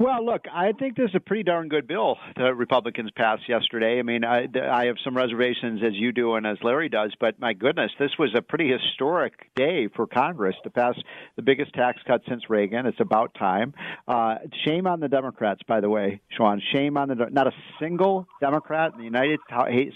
Well, look, I think this is a pretty darn good bill the Republicans passed yesterday. I mean, I, I have some reservations as you do and as Larry does, but my goodness, this was a pretty historic day for Congress to pass the biggest tax cut since Reagan. It's about time. Uh, shame on the Democrats, by the way, Sean. Shame on the not a single Democrat in the United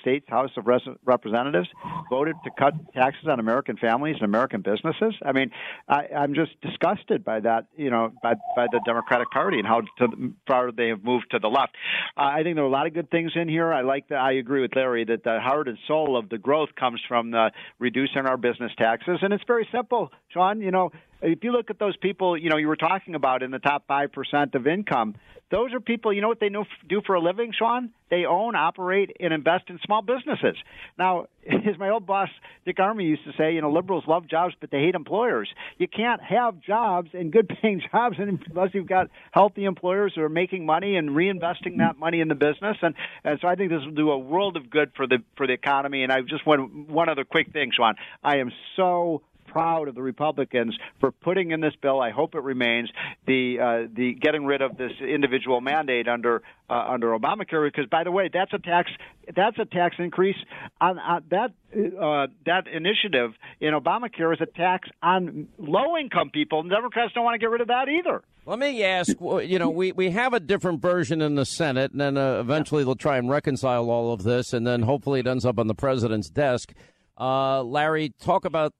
States House of Representatives voted to cut taxes on American families and American businesses. I mean, I, I'm just disgusted by that. You know, by by the Democratic Party and how to the, far they have moved to the left. Uh, I think there are a lot of good things in here. I like that. I agree with Larry that the heart and soul of the growth comes from the reducing our business taxes, and it's very simple, Sean. You know, if you look at those people, you know, you were talking about in the top 5% of income, those are people, you know what they do for a living, Sean? They own, operate, and invest in small businesses. Now, as my old boss, Dick Armey, used to say, you know, liberals love jobs, but they hate employers. You can't have jobs and good paying jobs unless you've got healthy employers who are making money and reinvesting that money in the business. And, and so I think this will do a world of good for the, for the economy. And I just want one other quick thing, Sean. I am so proud of the Republicans for putting in this bill. I hope it remains the uh, the getting rid of this individual mandate under uh, under Obamacare. Because by the way, that's a tax that's a tax increase on, on that uh, that initiative in Obamacare is a tax on low income people. Democrats don't want to get rid of that either. Let me ask. You know, we, we have a different version in the Senate, and then uh, eventually they'll try and reconcile all of this, and then hopefully it ends up on the president's desk. Uh, Larry, talk about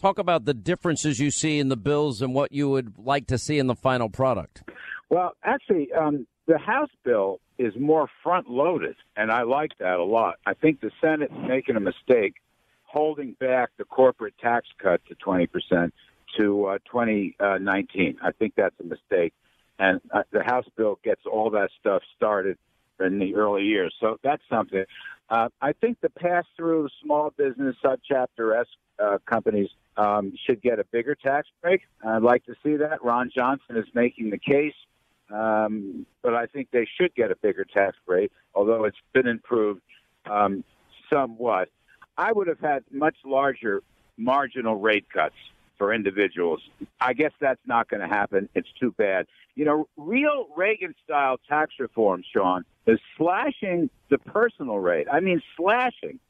Talk about the differences you see in the bills and what you would like to see in the final product. Well, actually, um, the House bill is more front loaded, and I like that a lot. I think the Senate's making a mistake holding back the corporate tax cut to 20% to uh, 2019. I think that's a mistake. And uh, the House bill gets all that stuff started in the early years. So that's something. Uh, I think the pass through small business subchapter S uh, companies um, should get a bigger tax break. I'd like to see that. Ron Johnson is making the case, um, but I think they should get a bigger tax break, although it's been improved um, somewhat. I would have had much larger marginal rate cuts for individuals. I guess that's not going to happen. It's too bad. You know, real Reagan style tax reform, Sean, is slashing the personal rate. I mean, slashing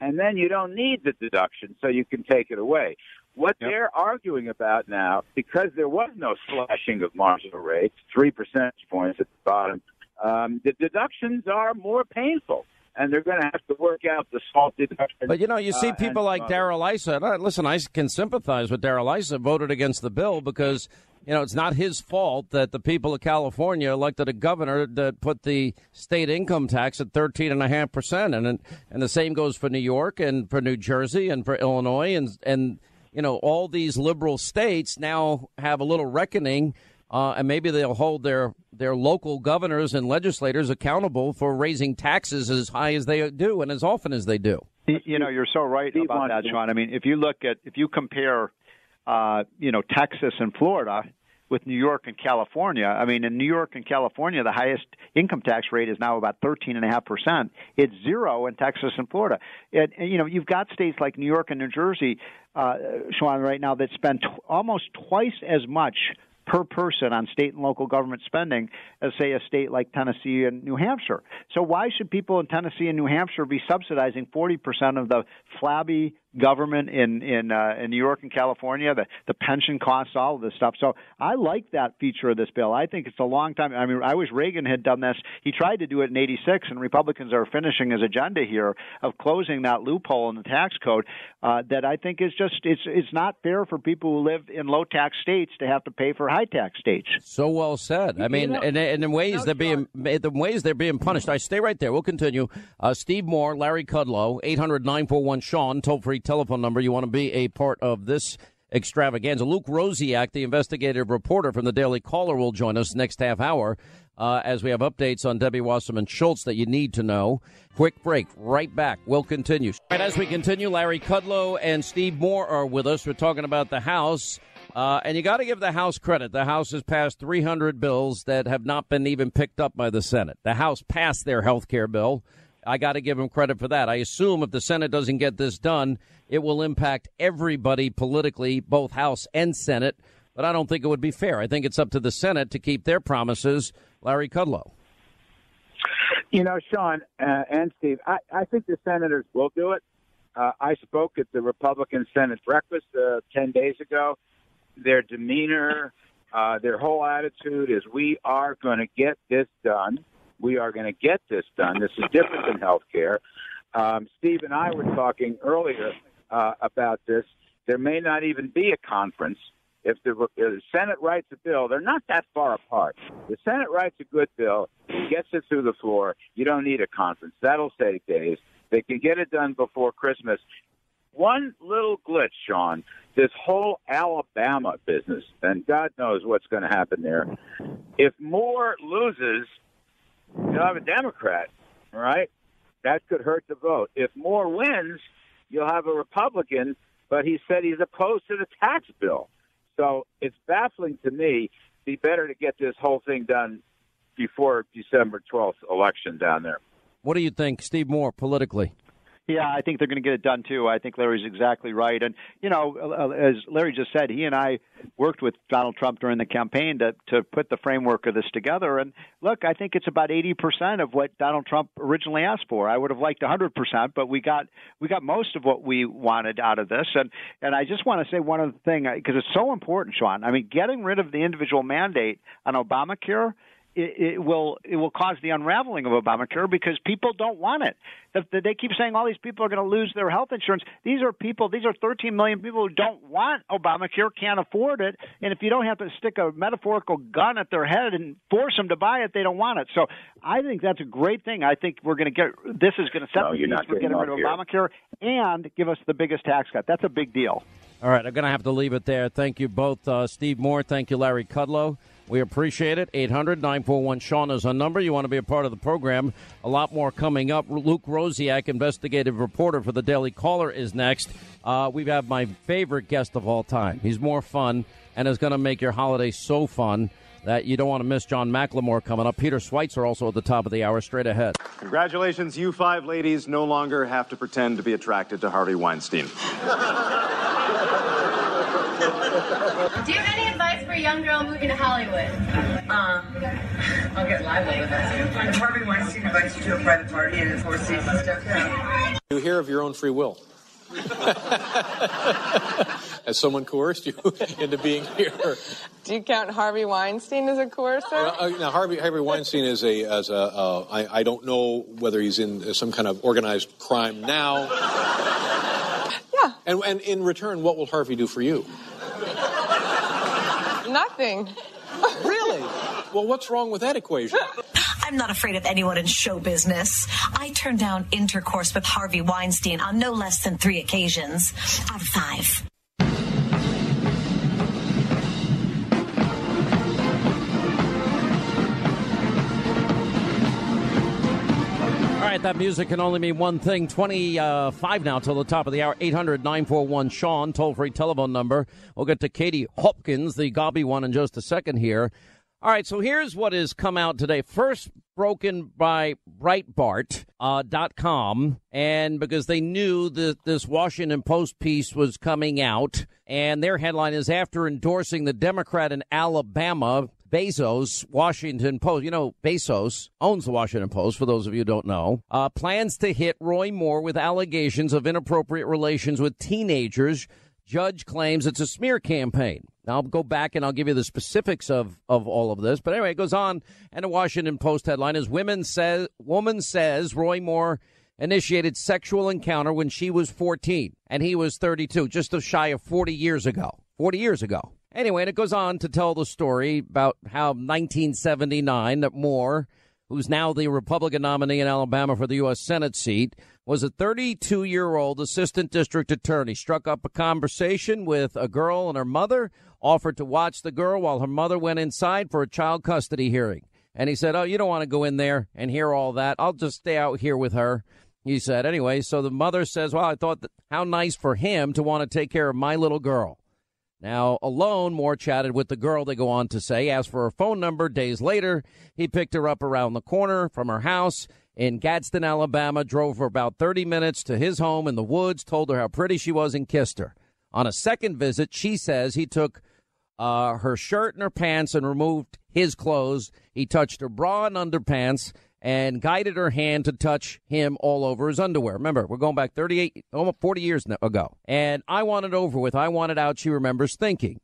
and then you don't need the deduction, so you can take it away. What yep. they're arguing about now, because there was no slashing of marginal rates, three percentage points at the bottom, um, the deductions are more painful and they're going to have to work out the SALT deduction. But you know, you see uh, people like Darrell Issa. Listen, I can sympathize with Darrell Issa. Voted against the bill because you know, it's not his fault that the people of California elected a governor that put the state income tax at 13.5%. And, and the same goes for New York and for New Jersey and for Illinois. And, and you know, all these liberal states now have a little reckoning. Uh, and maybe they'll hold their, their local governors and legislators accountable for raising taxes as high as they do and as often as they do. You know, you're so right about that, Sean. I mean, if you look at, if you compare uh, you know, Texas and Florida with New York and California. I mean, in New York and California, the highest income tax rate is now about 13.5%. It's zero in Texas and Florida. And, and you know, you've got states like New York and New Jersey, uh, Sean, right now that spend t- almost twice as much per person on state and local government spending as, say, a state like Tennessee and New Hampshire. So why should people in Tennessee and New Hampshire be subsidizing 40% of the flabby government in in uh, in New York and California, the the pension costs, all of this stuff. So I like that feature of this bill. I think it's a long time. I mean, I wish Reagan had done this. He tried to do it in '86, and Republicans are finishing his agenda here of closing that loophole in the tax code. Uh, that I think is just it's it's not fair for people who live in low tax states to have to pay for high tax states. So well said. I mean, and, and in ways no, they're being the ways they're being punished. I stay right there. We'll continue. Uh, Steve Moore, Larry Kudlow, 800 941 Sean, toll free telephone number you want to be a part of this extravaganza. Luke Rosiak, the investigative reporter from the Daily Caller, will join us next half hour uh, as we have updates on Debbie Wasserman Schultz that you need to know. Quick break, right back. We'll continue. And as we continue, Larry Kudlow and Steve Moore are with us. We're talking about the House. Uh, and you got to give the House credit. The House has passed 300 bills that have not been even picked up by the Senate. The House passed their health care bill. I got to give them credit for that. I assume if the Senate doesn't get this done, it will impact everybody politically, both House and Senate. But I don't think it would be fair. I think it's up to the Senate to keep their promises. Larry Kudlow. You know, Sean uh, and Steve, I, I think the senators will do it. Uh, I spoke at the Republican Senate breakfast uh, 10 days ago. Their demeanor, uh, their whole attitude is we are going to get this done. We are going to get this done. This is different than health care. Um, Steve and I were talking earlier uh, about this. There may not even be a conference if the, if the Senate writes a bill, they're not that far apart. The Senate writes a good bill, gets it through the floor. You don't need a conference. That'll take days. They can get it done before Christmas. One little glitch, Sean. This whole Alabama business, and God knows what's going to happen there. If Moore loses, you'll have a Democrat, right? That could hurt the vote. If Moore wins, you'll have a Republican, but he said he's opposed to the tax bill. So it's baffling to me. Be better to get this whole thing done before December 12th election down there. What do you think, Steve Moore, politically? Yeah, I think they're going to get it done too. I think Larry's exactly right. And you know, uh, as Larry just said, he and I worked with Donald Trump during the campaign to to put the framework of this together. And look, I think it's about eighty percent of what Donald Trump originally asked for. I would have liked hundred percent, but we got we got most of what we wanted out of this. And and I just want to say one other thing because it's so important, Sean. I mean, getting rid of the individual mandate on Obamacare it, it will it will cause the unraveling of Obamacare because people don't want it. They keep saying all these people are going to lose their health insurance. These are people. These are 13 million people who don't want Obamacare, can't afford it, and if you don't have to stick a metaphorical gun at their head and force them to buy it, they don't want it. So I think that's a great thing. I think we're going to get this is going to set no, the pace for getting rid of here. Obamacare and give us the biggest tax cut. That's a big deal. All right, I'm going to have to leave it there. Thank you both, uh, Steve Moore. Thank you, Larry Kudlow. We appreciate it. 800 941 Sean is our number. You want to be a part of the program. A lot more coming up. Luke Rosiak, investigative reporter for the Daily Caller, is next. Uh, we have my favorite guest of all time. He's more fun and is going to make your holiday so fun that you don't want to miss John McLemore coming up. Peter Schweizer also at the top of the hour, straight ahead. Congratulations, you five ladies no longer have to pretend to be attracted to Harvey Weinstein. Do you have any advice for a young girl moving to Hollywood? Um, I'll get lively with this. When Harvey Weinstein invites you to a private party and it's four seats and stuff, yeah. You hear of your own free will. Has someone coerced you into being here? Do you count Harvey Weinstein as a coercer? Well, uh, now, Harvey, Harvey Weinstein is a, as a uh, I, I don't know whether he's in some kind of organized crime now. Yeah. And, and in return, what will Harvey do for you? Nothing. Really? Well, what's wrong with that equation? I'm not afraid of anyone in show business. I turned down intercourse with Harvey Weinstein on no less than three occasions out of five. Right, that music can only mean one thing. 25 now till the top of the hour. 800 941 Sean, toll free telephone number. We'll get to Katie Hopkins, the gobby one, in just a second here. All right, so here's what has come out today. First broken by Breitbart.com, uh, dot com, and because they knew that this Washington Post piece was coming out, and their headline is After endorsing the Democrat in Alabama, Bezos, Washington Post, you know, Bezos owns the Washington Post, for those of you who don't know, uh, plans to hit Roy Moore with allegations of inappropriate relations with teenagers. Judge claims it's a smear campaign. Now, I'll go back and I'll give you the specifics of, of all of this. But anyway, it goes on. And the Washington Post headline is Women says, Woman says Roy Moore initiated sexual encounter when she was 14 and he was 32, just a shy of 40 years ago. 40 years ago. Anyway, and it goes on to tell the story about how 1979 that Moore, who's now the Republican nominee in Alabama for the U.S. Senate seat, was a 32 year old assistant district attorney. Struck up a conversation with a girl and her mother, offered to watch the girl while her mother went inside for a child custody hearing. And he said, Oh, you don't want to go in there and hear all that. I'll just stay out here with her. He said, Anyway, so the mother says, Well, I thought that how nice for him to want to take care of my little girl. Now, alone, Moore chatted with the girl, they go on to say, asked for her phone number. Days later, he picked her up around the corner from her house in Gadsden, Alabama, drove her about 30 minutes to his home in the woods, told her how pretty she was, and kissed her. On a second visit, she says he took uh, her shirt and her pants and removed his clothes. He touched her bra and underpants and guided her hand to touch him all over his underwear. Remember, we're going back 38, almost 40 years ago. And I want it over with. I want it out, she remembers thinking.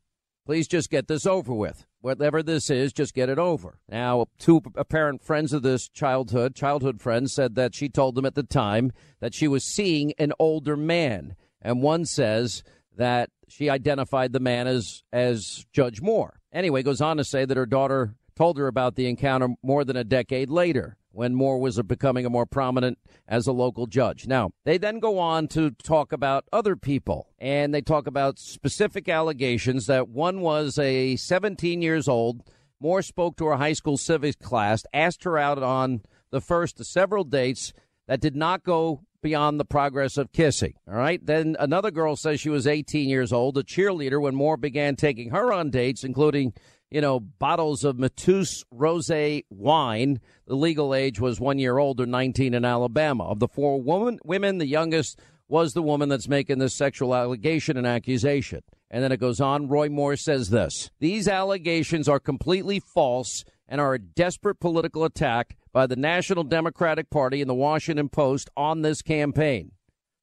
Please just get this over with. Whatever this is, just get it over. Now, two apparent friends of this childhood, childhood friends, said that she told them at the time that she was seeing an older man. And one says that she identified the man as as Judge Moore. Anyway, goes on to say that her daughter told her about the encounter more than a decade later when Moore was becoming a more prominent as a local judge. Now, they then go on to talk about other people and they talk about specific allegations that one was a 17 years old. Moore spoke to her high school civics class, asked her out on the first of several dates that did not go beyond the progress of kissing. All right. Then another girl says she was 18 years old, a cheerleader when Moore began taking her on dates, including you know, bottles of Mateus Rose wine. The legal age was one year old or 19 in Alabama. Of the four woman, women, the youngest was the woman that's making this sexual allegation and accusation. And then it goes on. Roy Moore says this These allegations are completely false and are a desperate political attack by the National Democratic Party and the Washington Post on this campaign.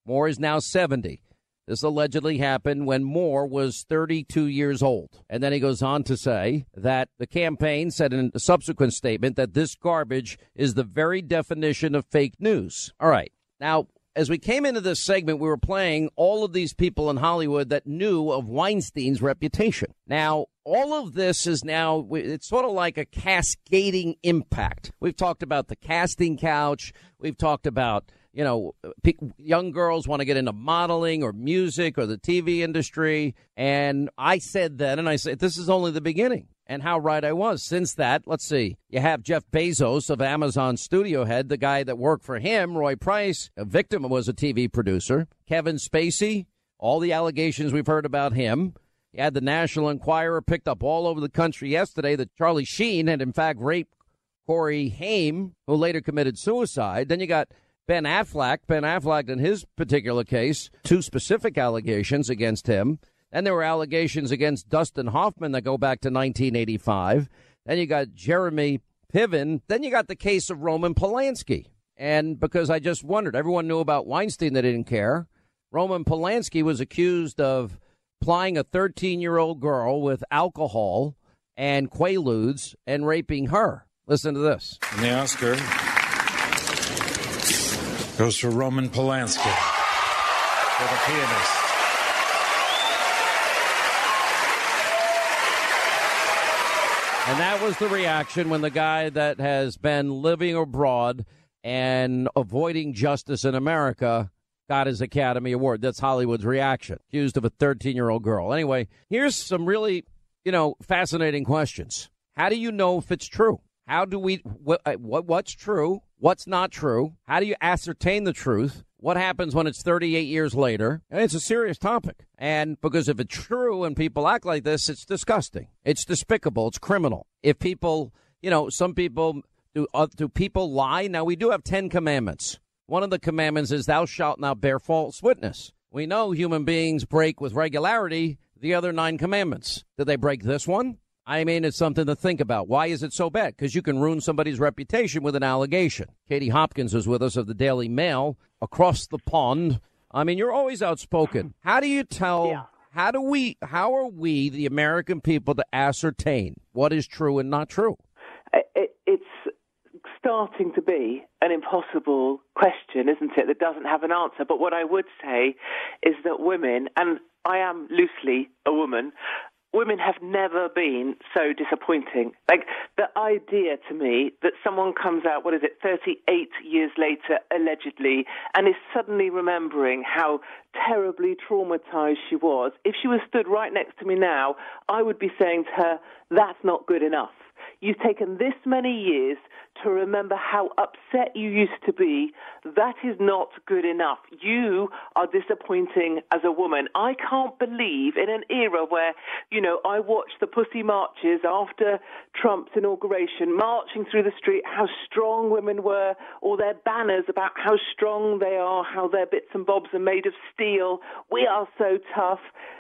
Moore is now 70. This allegedly happened when Moore was 32 years old. And then he goes on to say that the campaign said in a subsequent statement that this garbage is the very definition of fake news. All right. Now, as we came into this segment, we were playing all of these people in Hollywood that knew of Weinstein's reputation. Now, all of this is now, it's sort of like a cascading impact. We've talked about the casting couch. We've talked about you know, young girls want to get into modeling or music or the TV industry. And I said then, and I said, this is only the beginning. And how right I was. Since that, let's see, you have Jeff Bezos of Amazon studio head, the guy that worked for him, Roy Price, a victim was a TV producer, Kevin Spacey, all the allegations we've heard about him. You had the National Enquirer picked up all over the country yesterday that Charlie Sheen had in fact raped Corey Haim, who later committed suicide. Then you got Ben Affleck. Ben Affleck, in his particular case, two specific allegations against him. Then there were allegations against Dustin Hoffman that go back to 1985. Then you got Jeremy Piven. Then you got the case of Roman Polanski. And because I just wondered, everyone knew about Weinstein, they didn't care. Roman Polanski was accused of plying a 13 year old girl with alcohol and quaaludes and raping her. Listen to this. And the Oscar goes for Roman Polanski for the pianist. And that was the reaction when the guy that has been living abroad and avoiding justice in America got his Academy Award. That's Hollywood's reaction. Accused of a 13 year old girl. Anyway, here's some really, you know, fascinating questions. How do you know if it's true? How do we, uh, what what's true? What's not true? How do you ascertain the truth? What happens when it's 38 years later? And it's a serious topic. And because if it's true and people act like this, it's disgusting. It's despicable. It's criminal. If people, you know, some people do, uh, do people lie? Now we do have 10 commandments. One of the commandments is thou shalt not bear false witness. We know human beings break with regularity the other nine commandments. Did they break this one? I mean, it's something to think about. Why is it so bad? Because you can ruin somebody's reputation with an allegation. Katie Hopkins is with us of the Daily Mail across the pond. I mean, you're always outspoken. How do you tell? Yeah. How do we? How are we, the American people, to ascertain what is true and not true? It, it's starting to be an impossible question, isn't it? That doesn't have an answer. But what I would say is that women, and I am loosely a woman, women have never been so disappointing. Like the idea to me that someone comes out, what is it, 38 years later, allegedly, and is suddenly remembering how terribly traumatized she was. If she was stood right next to me now, I would be saying to her, that's not good enough. You've taken this many years to remember how upset you used to be. That is not good enough. You are disappointing as a woman. I can't believe in an era where, you know, I watched the pussy marches after Trump's inauguration, marching through the street, how strong women were, or their banners about how strong they are, how their bits and bobs are made of steel. We are so tough.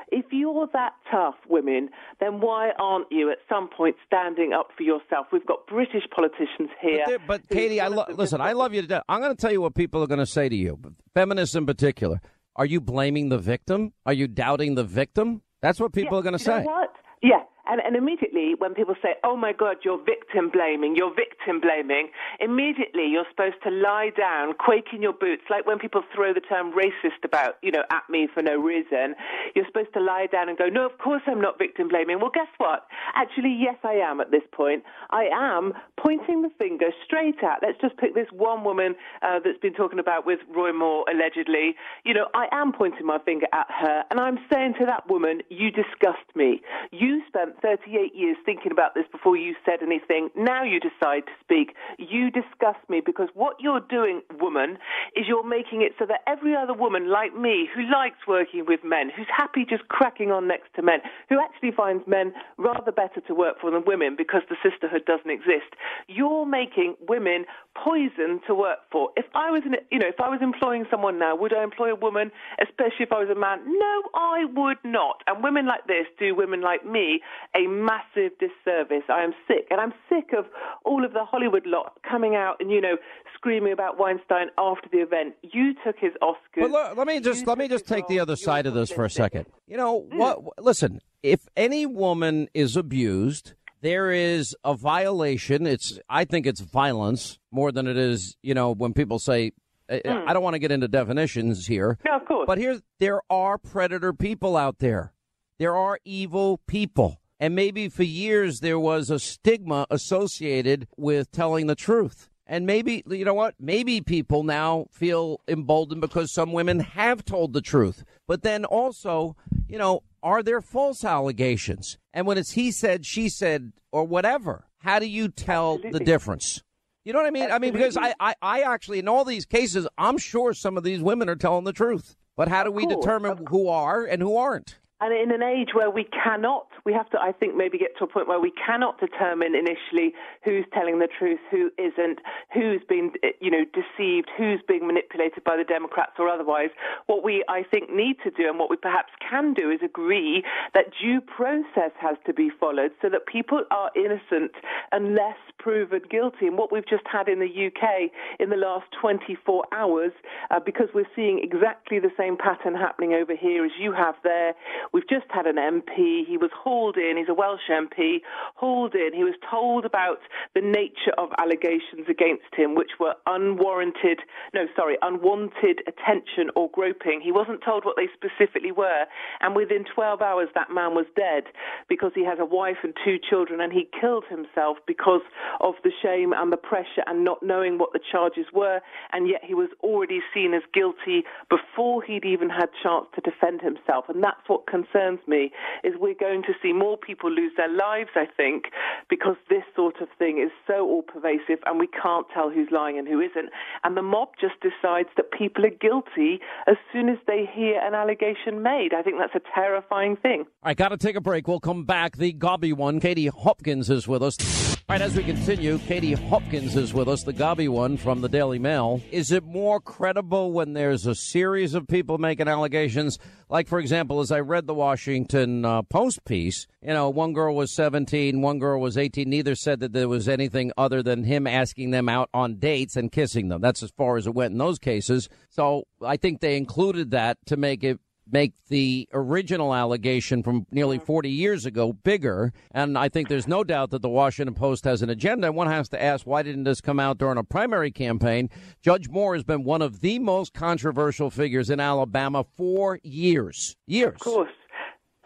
If you're that tough, women, then why aren't you at some point standing up for yourself? We've got British politicians here. But, but Katie, I lo- listen. I love you to death. I'm going to tell you what people are going to say to you, feminists in particular. Are you blaming the victim? Are you doubting the victim? That's what people yeah, are going to say. Know what? Yeah, And, and immediately, when people say, oh my God, you're victim blaming, you're victim blaming, immediately you're supposed to lie down, quake in your boots, like when people throw the term racist about, you know, at me for no reason. You're supposed to lie down and go, no, of course I'm not victim blaming. Well, guess what? Actually, yes, I am at this point. I am pointing the finger straight at, let's just pick this one woman uh, that's been talking about with Roy Moore allegedly. You know, I am pointing my finger at her and I'm saying to that woman, you disgust me. You spent 38 years thinking about this before you said anything. Now you decide to speak. You disgust me because what you're doing, woman, is you're making it so that every other woman like me who likes working with men, who's happy just cracking on next to men, who actually finds men rather better to work for than women because the sisterhood doesn't exist, you're making women poison to work for. If I was, in, you know, if I was employing someone now, would I employ a woman, especially if I was a man? No, I would not. And women like this do women like me a massive disservice. I am sick, and I'm sick of all of the Hollywood lot coming out and you know screaming about Weinstein after the event. You took his Oscar. But let me just let me just take the other side of this for a second. You know what? Listen, if any woman is abused there is a violation. It's I think it's violence more than it is. You know when people say. Mm. I don't want to get into definitions here. No, of course. But here, there are predator people out there. There are evil people. And maybe for years there was a stigma associated with telling the truth. And maybe, you know what? Maybe people now feel emboldened because some women have told the truth. But then also, you know, are there false allegations? And when it's he said, she said, or whatever, how do you tell the difference? You know what I mean? I mean, because I, I, I actually, in all these cases, I'm sure some of these women are telling the truth. But how do we determine who are and who aren't? And in an age where we cannot, we have to, I think, maybe get to a point where we cannot determine initially who's telling the truth, who isn't, who's been, you know, deceived, who's being manipulated by the Democrats or otherwise. What we, I think, need to do and what we perhaps can do is agree that due process has to be followed so that people are innocent unless proven guilty. And what we've just had in the UK in the last 24 hours, uh, because we're seeing exactly the same pattern happening over here as you have there We've just had an MP. He was hauled in. He's a Welsh MP. Hauled in. He was told about the nature of allegations against him, which were unwarranted, no, sorry, unwanted attention or groping. He wasn't told what they specifically were. And within 12 hours, that man was dead because he has a wife and two children and he killed himself because of the shame and the pressure and not knowing what the charges were. And yet he was already seen as guilty before he'd even had chance to defend himself. And that's what concerns me is we're going to see more people lose their lives, I think, because this sort of thing is so all pervasive and we can't tell who's lying and who isn't. And the mob just decides that people are guilty as soon as they hear an allegation made. I think that's a terrifying thing. I got to take a break. We'll come back. The gobby one, Katie Hopkins, is with us. All right, as we continue, Katie Hopkins is with us, the gobby one from the Daily Mail. Is it more credible when there's a series of people making allegations? Like, for example, as I read the Washington uh, Post piece, you know, one girl was 17, one girl was 18. Neither said that there was anything other than him asking them out on dates and kissing them. That's as far as it went in those cases. So I think they included that to make it make the original allegation from nearly 40 years ago bigger. And I think there's no doubt that the Washington Post has an agenda. One has to ask, why didn't this come out during a primary campaign? Judge Moore has been one of the most controversial figures in Alabama for years. Years. Of course.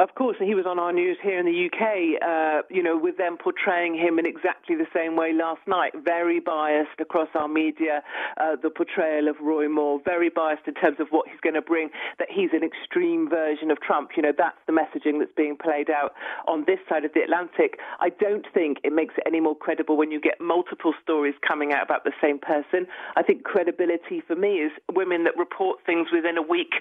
Of course, he was on our news here in the UK, uh, you know, with them portraying him in exactly the same way last night. Very biased across our media, uh, the portrayal of Roy Moore, very biased in terms of what he's going to bring, that he's an extreme version of Trump. You know, that's the messaging that's being played out on this side of the Atlantic. I don't think it makes it any more credible when you get multiple stories coming out about the same person. I think credibility for me is women that report things within a week,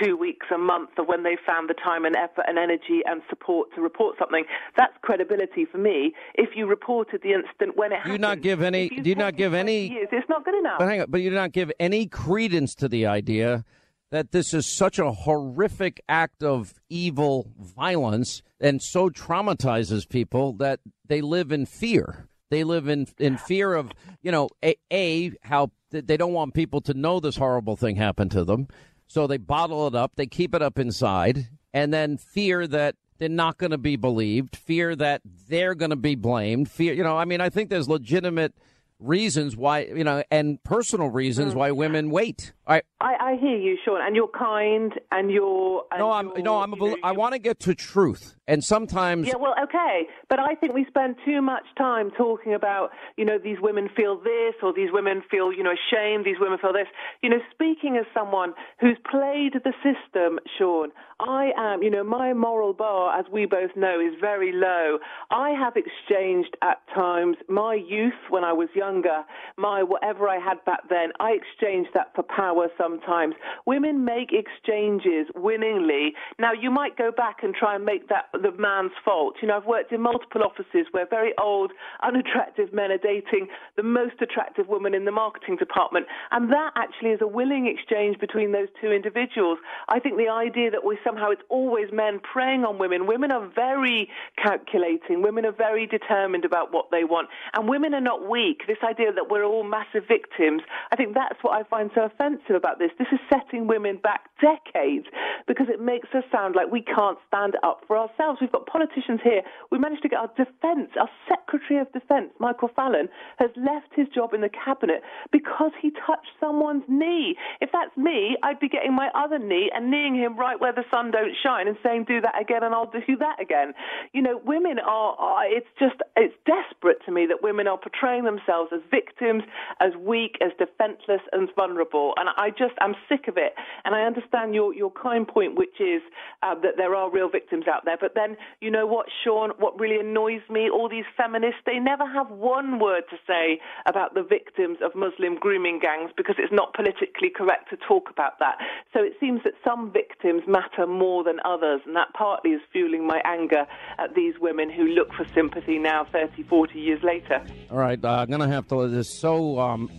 two weeks, a month, or when they found the time and effort and energy and support to report something. That's credibility for me. If you reported the incident when it do you not give any? Do you not give any? Years, it's not good enough. But hang on, but you do not give any credence to the idea that this is such a horrific act of evil violence and so traumatizes people that they live in fear. They live in in fear of you know a, a how they don't want people to know this horrible thing happened to them, so they bottle it up. They keep it up inside and then fear that they're not going to be believed, fear that they're going to be blamed, fear, you know, I mean, I think there's legitimate reasons why, you know, and personal reasons Mm. why women wait. I, I, I hear you, Sean, and you're kind, and you're. And no, I'm, you no, I'm, a, bel- I want to get to truth. And sometimes, Yeah, well, okay, but I think we spend too much time talking about, you know, these women feel this or these women feel, you know, ashamed, these women feel this. You know, speaking as someone who's played the system, Sean, I am, you know, my moral bar, as we both know, is very low. I have exchanged at times my youth when I was younger, my whatever I had back then, I exchanged that for power sometimes. Women make exchanges willingly. Now, you might go back and try and make that the man's fault. You know, I've worked in multiple offices where very old, unattractive men are dating the most attractive woman in the marketing department. And that actually is a willing exchange between those two individuals. I think the idea that we somehow it's always men preying on women, women are very calculating, women are very determined about what they want, and women are not weak. This idea that we're all massive victims, I think that's what I find so offensive about this. This is setting women back decades because it makes us sound like we can't stand up for ourselves. We've got politicians here. We managed to get our defence, our Secretary of Defence, Michael Fallon, has left his job in the cabinet because he touched someone's knee. If that's me, I'd be getting my other knee and kneeing him right where the sun don't shine and saying, "Do that again, and I'll do that again." You know, women are. are it's just it's desperate to me that women are portraying themselves as victims, as weak, as defenceless, and vulnerable. And I just I'm sick of it. And I understand your your kind point, which is uh, that there are real victims out there. But then you know what, Sean? What really annoys me? All these feminists, they never have one word to say about the victims of Muslim grooming gangs because it's not politically correct to talk about that. So it seems that some victims matter more than others, and that partly is fueling my anger at these women who look for sympathy now, 30, 40 years later. all right, uh, I'm going to have to. This so. Um,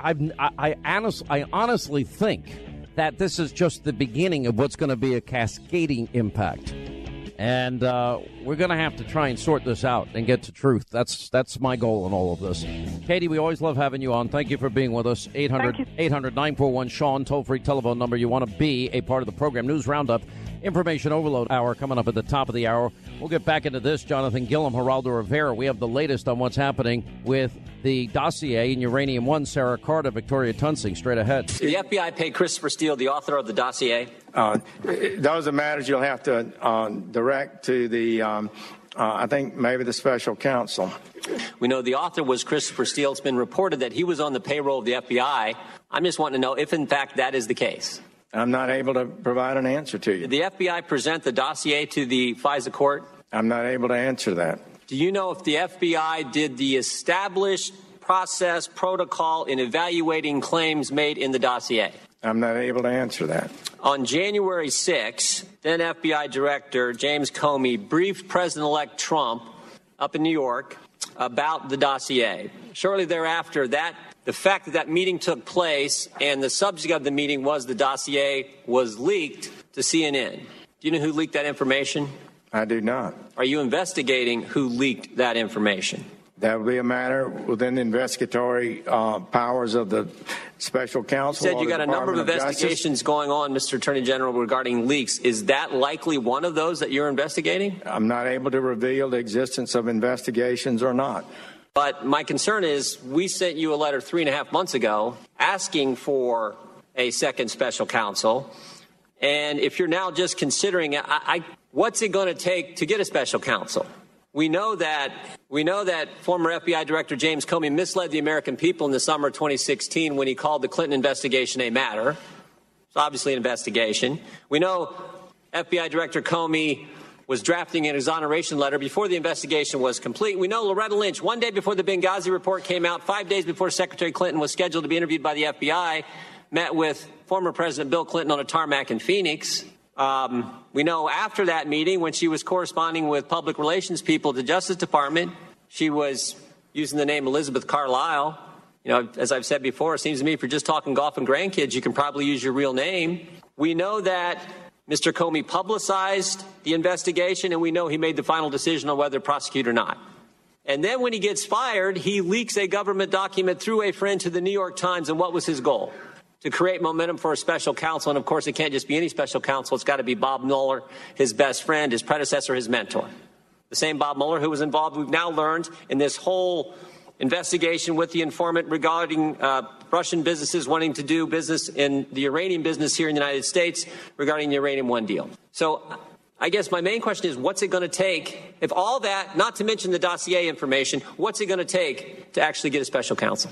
I've, I, I, honest, I honestly think that this is just the beginning of what's going to be a cascading impact. And uh, we're going to have to try and sort this out and get to truth. That's that's my goal in all of this. Katie, we always love having you on. Thank you for being with us. 800 800 941 Sean, toll free telephone number. You want to be a part of the program. News Roundup, Information Overload Hour coming up at the top of the hour. We'll get back into this. Jonathan Gilliam, Geraldo Rivera. We have the latest on what's happening with the dossier in Uranium One. Sarah Carter, Victoria Toensing, straight ahead. Did the FBI pay Christopher Steele, the author of the dossier? Uh, those are matters you'll have to uh, direct to the, um, uh, I think, maybe the special counsel. We know the author was Christopher Steele. It's been reported that he was on the payroll of the FBI. I'm just wanting to know if, in fact, that is the case. I'm not able to provide an answer to you. Did the FBI present the dossier to the FISA court? I'm not able to answer that. Do you know if the FBI did the established process protocol in evaluating claims made in the dossier? I'm not able to answer that. On January 6, then FBI Director James Comey briefed President elect Trump up in New York about the dossier. Shortly thereafter, that the fact that that meeting took place and the subject of the meeting was the dossier was leaked to CNN. Do you know who leaked that information? I do not. Are you investigating who leaked that information? That would be a matter within the investigatory uh, powers of the special counsel. You said you got a number of Department Justice. investigations going on, Mr. Attorney General, regarding leaks. Is that likely one of those that you're investigating? I'm not able to reveal the existence of investigations or not. But my concern is we sent you a letter three and a half months ago asking for a second special counsel. And if you're now just considering, I, I, what's it going to take to get a special counsel? We know that we know that former FBI Director James Comey misled the American people in the summer of 2016 when he called the Clinton investigation a matter. It's obviously an investigation. We know FBI Director Comey was drafting an exoneration letter before the investigation was complete. We know Loretta Lynch, one day before the Benghazi report came out, five days before Secretary Clinton was scheduled to be interviewed by the FBI, met with former President Bill Clinton on a tarmac in Phoenix. Um, we know after that meeting, when she was corresponding with public relations people at the Justice Department, she was using the name Elizabeth Carlisle. You know, as I've said before, it seems to me if you're just talking golf and grandkids, you can probably use your real name. We know that Mr. Comey publicized the investigation, and we know he made the final decision on whether to prosecute or not. And then when he gets fired, he leaks a government document through a friend to the New York Times. And what was his goal? to create momentum for a special counsel. And of course, it can't just be any special counsel. It's got to be Bob Mueller, his best friend, his predecessor, his mentor. The same Bob Mueller who was involved, we've now learned, in this whole investigation with the informant regarding uh, Russian businesses wanting to do business in the uranium business here in the United States regarding the Uranium One deal. So I guess my main question is what's it going to take, if all that, not to mention the dossier information, what's it going to take to actually get a special counsel?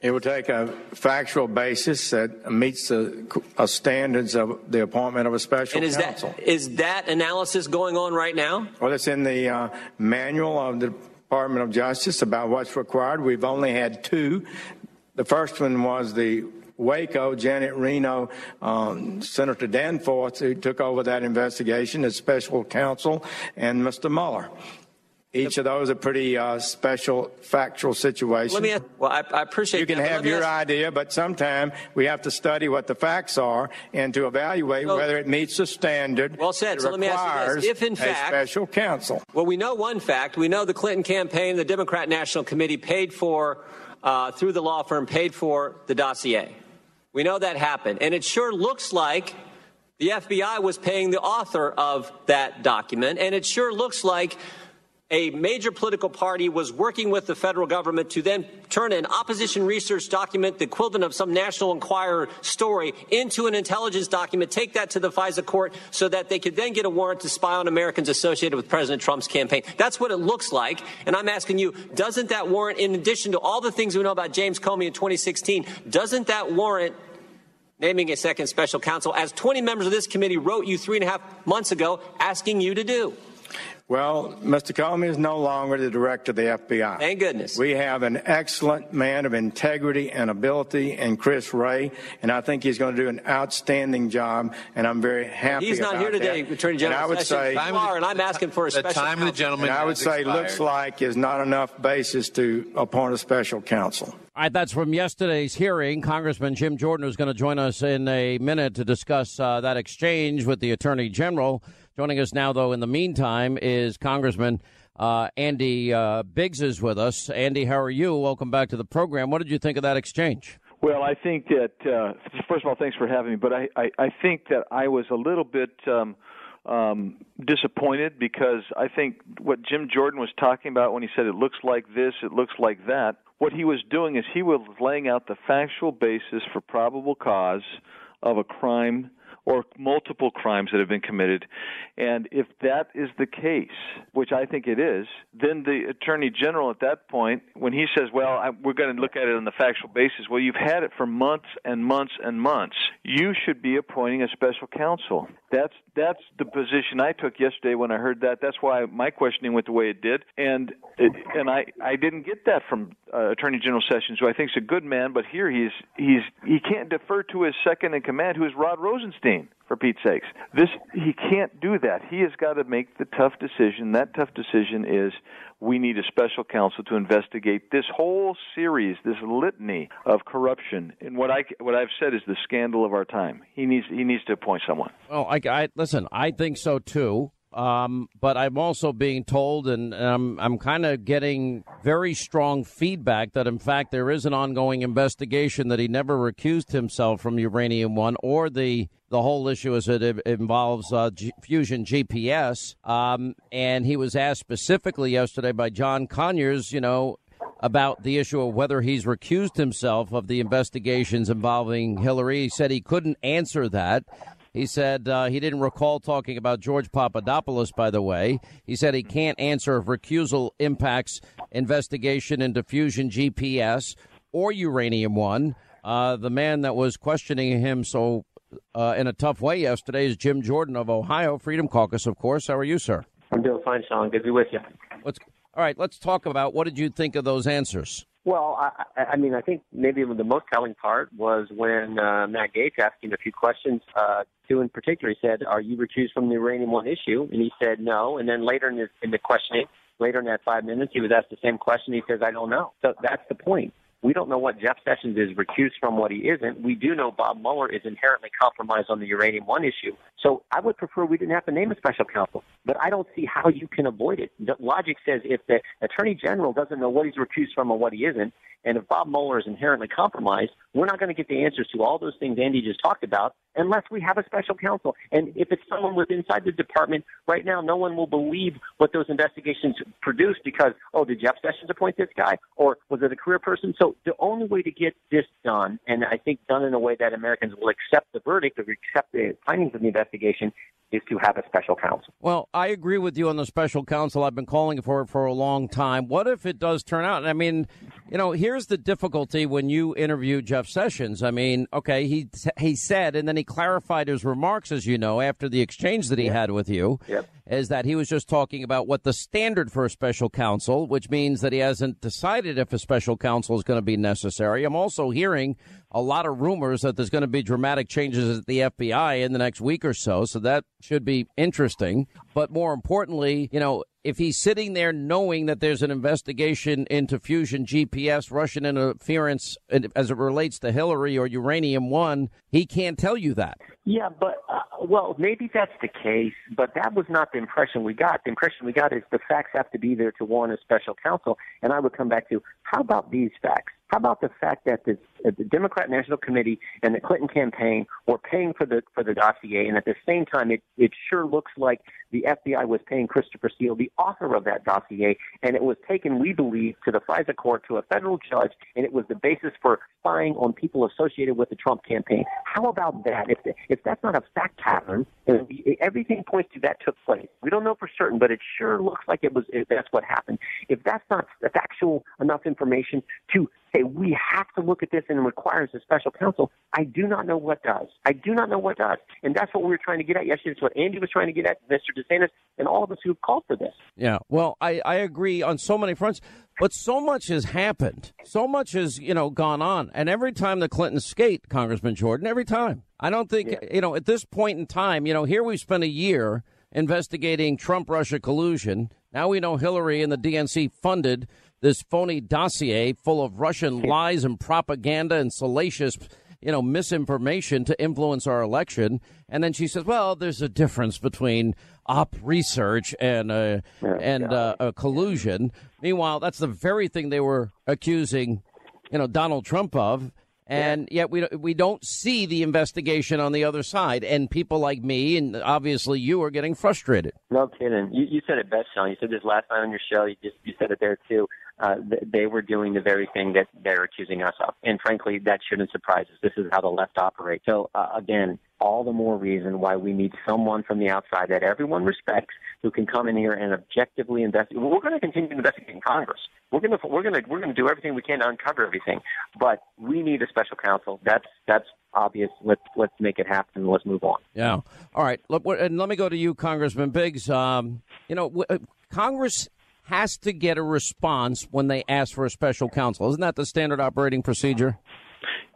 It will take a factual basis that meets the uh, standards of the appointment of a special and is counsel. That, is that analysis going on right now? Well, it's in the uh, manual of the Department of Justice about what's required. We've only had two. The first one was the Waco, Janet Reno, um, Senator Danforth, who took over that investigation as special counsel, and Mr. Mueller. Each of those are pretty uh, special factual situations. Let me ask, well, I, I appreciate You can that, have your ask, idea, but sometimes we have to study what the facts are and to evaluate So- whether it meets the standard. Well said. So let me ask you this. If in a fact- special counsel. Well, we know one fact. We know the Clinton campaign, the Democrat National Committee paid for, uh, through the law firm, paid for the dossier. We know that happened. And it sure looks like the FBI was paying the author of that document. And it sure looks like a major political party was working with the federal government to then turn an opposition research document, the equivalent of some National Enquirer story, into an intelligence document, take that to the FISA court so that they could then get a warrant to spy on Americans associated with President Trump's campaign. That's what it looks like. And I'm asking you, doesn't that warrant, in addition to all the things we know about James Comey in 2016, doesn't that warrant naming a second special counsel, as 20 members of this committee wrote you three and a half months ago asking you to do? Well, Mr. Comey is no longer the director of the FBI. Thank goodness. We have an excellent man of integrity and ability in Chris Wray, and I think he's going to do an outstanding job, and I'm very happy He's not about here today, that. Attorney General And I would say, You are, and I'm asking for a the special counsel. and I would say looks like is not enough basis to appoint a special counsel. All right, that's from yesterday's hearing. Congressman Jim Jordan is going to join us in a minute to discuss uh, that exchange with the Attorney General. Joining us now, though, in the meantime, is Congressman uh, Andy uh, Biggs is with us. Andy, how are you? Welcome back to the program. What did you think of that exchange? Well, I think that uh, first of all, thanks for having me. But I, I, I think that I was a little bit um, um, disappointed because I think what Jim Jordan was talking about when he said it looks like this, it looks like that. What he was doing is he was laying out the factual basis for probable cause of a crime or multiple crimes that have been committed. And if that is the case, which I think it is, then the Attorney General at that point, when he says, well, I, we're going to look at it on the factual basis, well, you've had it for months and months and months. You should be appointing a special counsel. That's that's the position I took yesterday when I heard that. That's why my questioning went the way it did, and it, and I I didn't get that from uh, Attorney General Sessions, who I think is a good man, but here he's he's he can't defer to his second in command, who is Rod Rosenstein. For Pete's sakes, this he can't do that. He has got to make the tough decision. That tough decision is we need a special counsel to investigate this whole series, this litany of corruption. And what I what I've said is the scandal of our time. He needs he needs to appoint someone. Well, I, I listen. I think so too. Um, but I'm also being told, and I'm I'm kind of getting very strong feedback that in fact there is an ongoing investigation that he never recused himself from Uranium One or the the whole issue as it involves uh, G- Fusion GPS. Um, and he was asked specifically yesterday by John Conyers, you know, about the issue of whether he's recused himself of the investigations involving Hillary. He said he couldn't answer that. He said uh, he didn't recall talking about George Papadopoulos, by the way. He said he can't answer if recusal impacts investigation into Fusion GPS or Uranium One. Uh, the man that was questioning him so uh, in a tough way yesterday is Jim Jordan of Ohio Freedom Caucus, of course. How are you, sir? I'm doing fine, Sean. Good to be with you. Let's all right. Let's talk about what did you think of those answers? Well, I, I mean, I think maybe the most telling part was when uh, Matt Gaetz asked him a few questions. Uh, two in particular, he said, "Are you recused from the Uranium One issue?" And he said no. And then later in the, in the questioning, later in that five minutes, he was asked the same question. He says, "I don't know." So that's the point. We don't know what Jeff Sessions is recused from, what he isn't. We do know Bob Mueller is inherently compromised on the Uranium One issue. So I would prefer we didn't have to name a special counsel, but I don't see how you can avoid it. The logic says if the attorney general doesn't know what he's recused from and what he isn't, and if Bob Mueller is inherently compromised, we're not going to get the answers to all those things Andy just talked about unless we have a special counsel. And if it's someone with inside the department, right now, no one will believe what those investigations produce because, oh, did Jeff Sessions appoint this guy? Or was it a career person? So the only way to get this done, and I think done in a way that Americans will accept the verdict or accept the findings of the investigation, is to have a special counsel. Well, I agree with you on the special counsel. I've been calling for it for a long time. What if it does turn out? I mean, you know, here's the difficulty when you interview Jeff Sessions. I mean, okay, he he said, and then he clarified his remarks, as you know, after the exchange that he Yep. had with you, Yep. is that he was just talking about what the standard for a special counsel, which means that he hasn't decided if a special counsel is going to be necessary. I'm also hearing a lot of rumors that there's going to be dramatic changes at the FBI in the next week or so, so that should be interesting. But more importantly, you know, if he's sitting there knowing that there's an investigation into fusion GPS, Russian interference as it relates to Hillary or Uranium One, he can't tell you that. Yeah, but uh, well, maybe that's the case, but that was not the impression we got. The impression we got is the facts have to be there to warrant a special counsel. And I would come back to how about these facts? How about the fact that the, uh, the Democrat National Committee and the Clinton campaign were paying for the for the dossier, and at the same time, it it sure looks like the FBI was paying Christopher Steele, the author of that dossier, and it was taken, we believe, to the FISA court to a federal judge, and it was the basis for spying on people associated with the Trump campaign. How about that? If if that's not a fact pattern, everything points to that took place. We don't know for certain, but it sure looks like it was. That's what happened. If that's not factual enough information to say we have to look at this and it requires a special counsel, I do not know what does. I do not know what does, and that's what we were trying to get at yesterday. It's what Andy was trying to get at, Mr. DeSantis, and all of us who've called for this. Yeah, well, I, I agree on so many fronts, but so much has happened. So much has, you know, gone on. And every time the Clintons skate, Congressman Jordan, every time. I don't think, you know, at this point in time, you know, here we've spent a year investigating Trump Russia collusion. Now we know Hillary and the DNC funded this phony dossier full of Russian lies and propaganda and salacious you know, misinformation to influence our election. And then she says, "Well, there's a difference between op research and uh, and uh, uh, collusion." Meanwhile, that's the very thing they were accusing, you know, Donald Trump of. And yet we don't- we don't see the investigation on the other side, and people like me and obviously you are getting frustrated. No kidding. You, you said it best, Sean. You said this last time on your show. You just you said it there too. Uh, th- they were doing the very thing that they're accusing us of, and frankly, that shouldn't surprise us. This is how the left operates. So uh, again, all the more reason why we need someone from the outside that everyone respects who can come in here and objectively investigate. We're going to continue to investigate in Congress. We're going to we're going to we're going to do everything we can to uncover everything, but we need a special counsel. That's that's obvious. Let's let's make it happen. Let's move on. Yeah. All right. Look, and let me go to you, Congressman Biggs. Um, you know, w- uh, Congress has to get a response when they ask for a special counsel. Isn't that the standard operating procedure?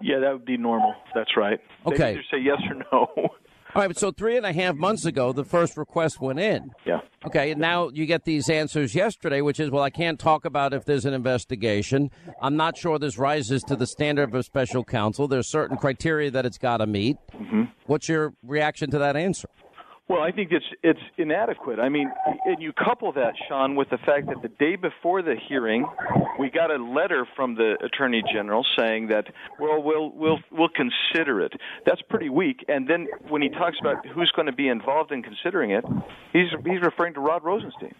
Yeah, that would be normal. That's right. They Okay. either say yes or no. All right, but so three and a half months ago, the first request went in. Yeah. Okay, and now you get these answers yesterday, which is, well, I can't talk about if there's an investigation. I'm not sure this rises to the standard of a special counsel. There's certain criteria that it's got to meet. Mm-hmm. What's your reaction to that answer? Well, I think it's it's inadequate. I mean, and you couple that, Sean, with the fact that the day before the hearing, we got a letter from the Attorney General saying that, well, we'll we'll we'll consider it. That's pretty weak. And then when he talks about who's going to be involved in considering it, he's he's referring to Rod Rosenstein.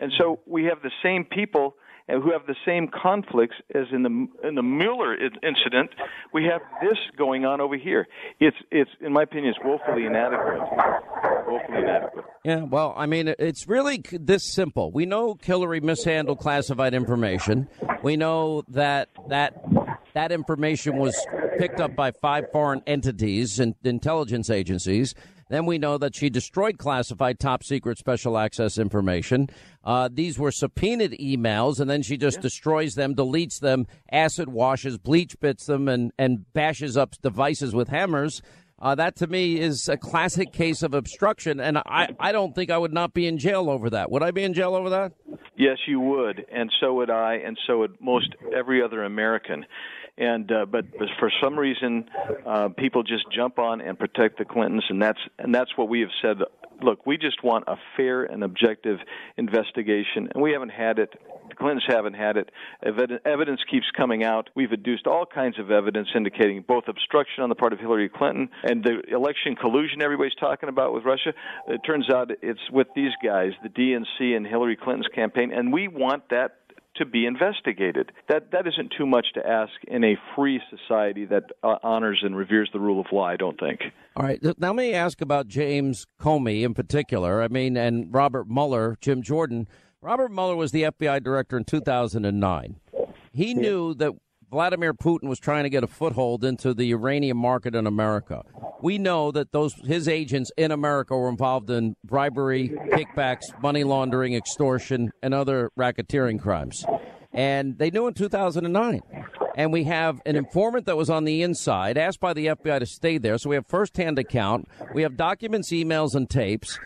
And so we have the same people who have the same conflicts as in the in the Mueller incident. We have this going on over here. It's it's in my opinion, it's woefully inadequate. Woefully inadequate. Yeah, well, I mean, it's really this simple. We know Hillary mishandled classified information. We know that that that information was picked up by five foreign entities and intelligence agencies. Then we know that she destroyed classified top secret special access information. Uh, these were subpoenaed emails, and then she just destroys them, deletes them, acid washes, bleach bits them, and, and bashes up devices with hammers. Uh, that to me is a classic case of obstruction, and I, I don't think I would not be in jail over that. Would I be in jail over that? Yes, you would, and so would I, and so would most every other American. And uh, but, for some reason, uh, people just jump on and protect the Clintons, and that's and that's what we have said. Look, we just want a fair and objective investigation, and we haven't had it. The Clintons haven't had it. Evid- evidence keeps coming out. We've adduced all kinds of evidence indicating both obstruction on the part of Hillary Clinton and the election collusion everybody's talking about with Russia. It turns out it's with these guys, the DNC and Hillary Clinton's campaign, and we want that to be investigated. That that isn't too much to ask in a free society that uh, honors and reveres the rule of law. I don't think. All right. Now let me ask about James Comey in particular. I mean, and Robert Mueller, Jim Jordan. Robert Mueller was the FBI director in 2009. He knew that Vladimir Putin was trying to get a foothold into the uranium market in America. We know that those his agents in America were involved in bribery, kickbacks, money laundering, extortion, and other racketeering crimes. And they knew in 2009. And we have an informant that was on the inside, asked by the FBI to stay there. So we have firsthand account. We have documents, emails, and tapes.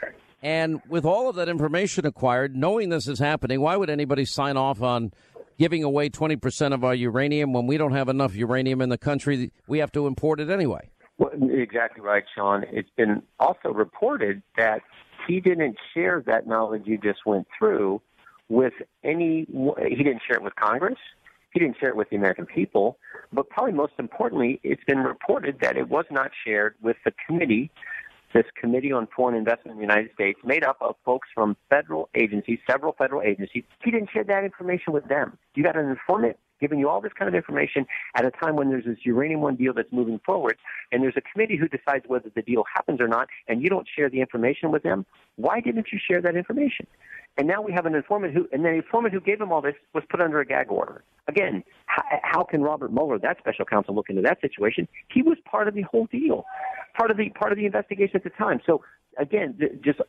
And with all of that information acquired, knowing this is happening, why would anybody sign off on giving away 20% of our uranium when we don't have enough uranium in the country? We have to import it anyway. Well, exactly right, Sean. It's been also reported that he didn't share that knowledge you just went through with any. He didn't share it with Congress. He didn't share it with the American people. But probably most importantly, it's been reported that it was not shared with the committee, this Committee on Foreign Investment in the United States, made up of folks from federal agencies, several federal agencies. He didn't share that information with them. You got an informant giving you all this kind of information at a time when there's this uranium one deal that's moving forward, and there's a committee who decides whether the deal happens or not, and you don't share the information with them. Why didn't you share that information? And now we have an informant who, and the informant who gave him all this was put under a gag order. Again, how, how can Robert Mueller, that special counsel, look into that situation? He was part of the whole deal, part of the part of the investigation at the time. So again, just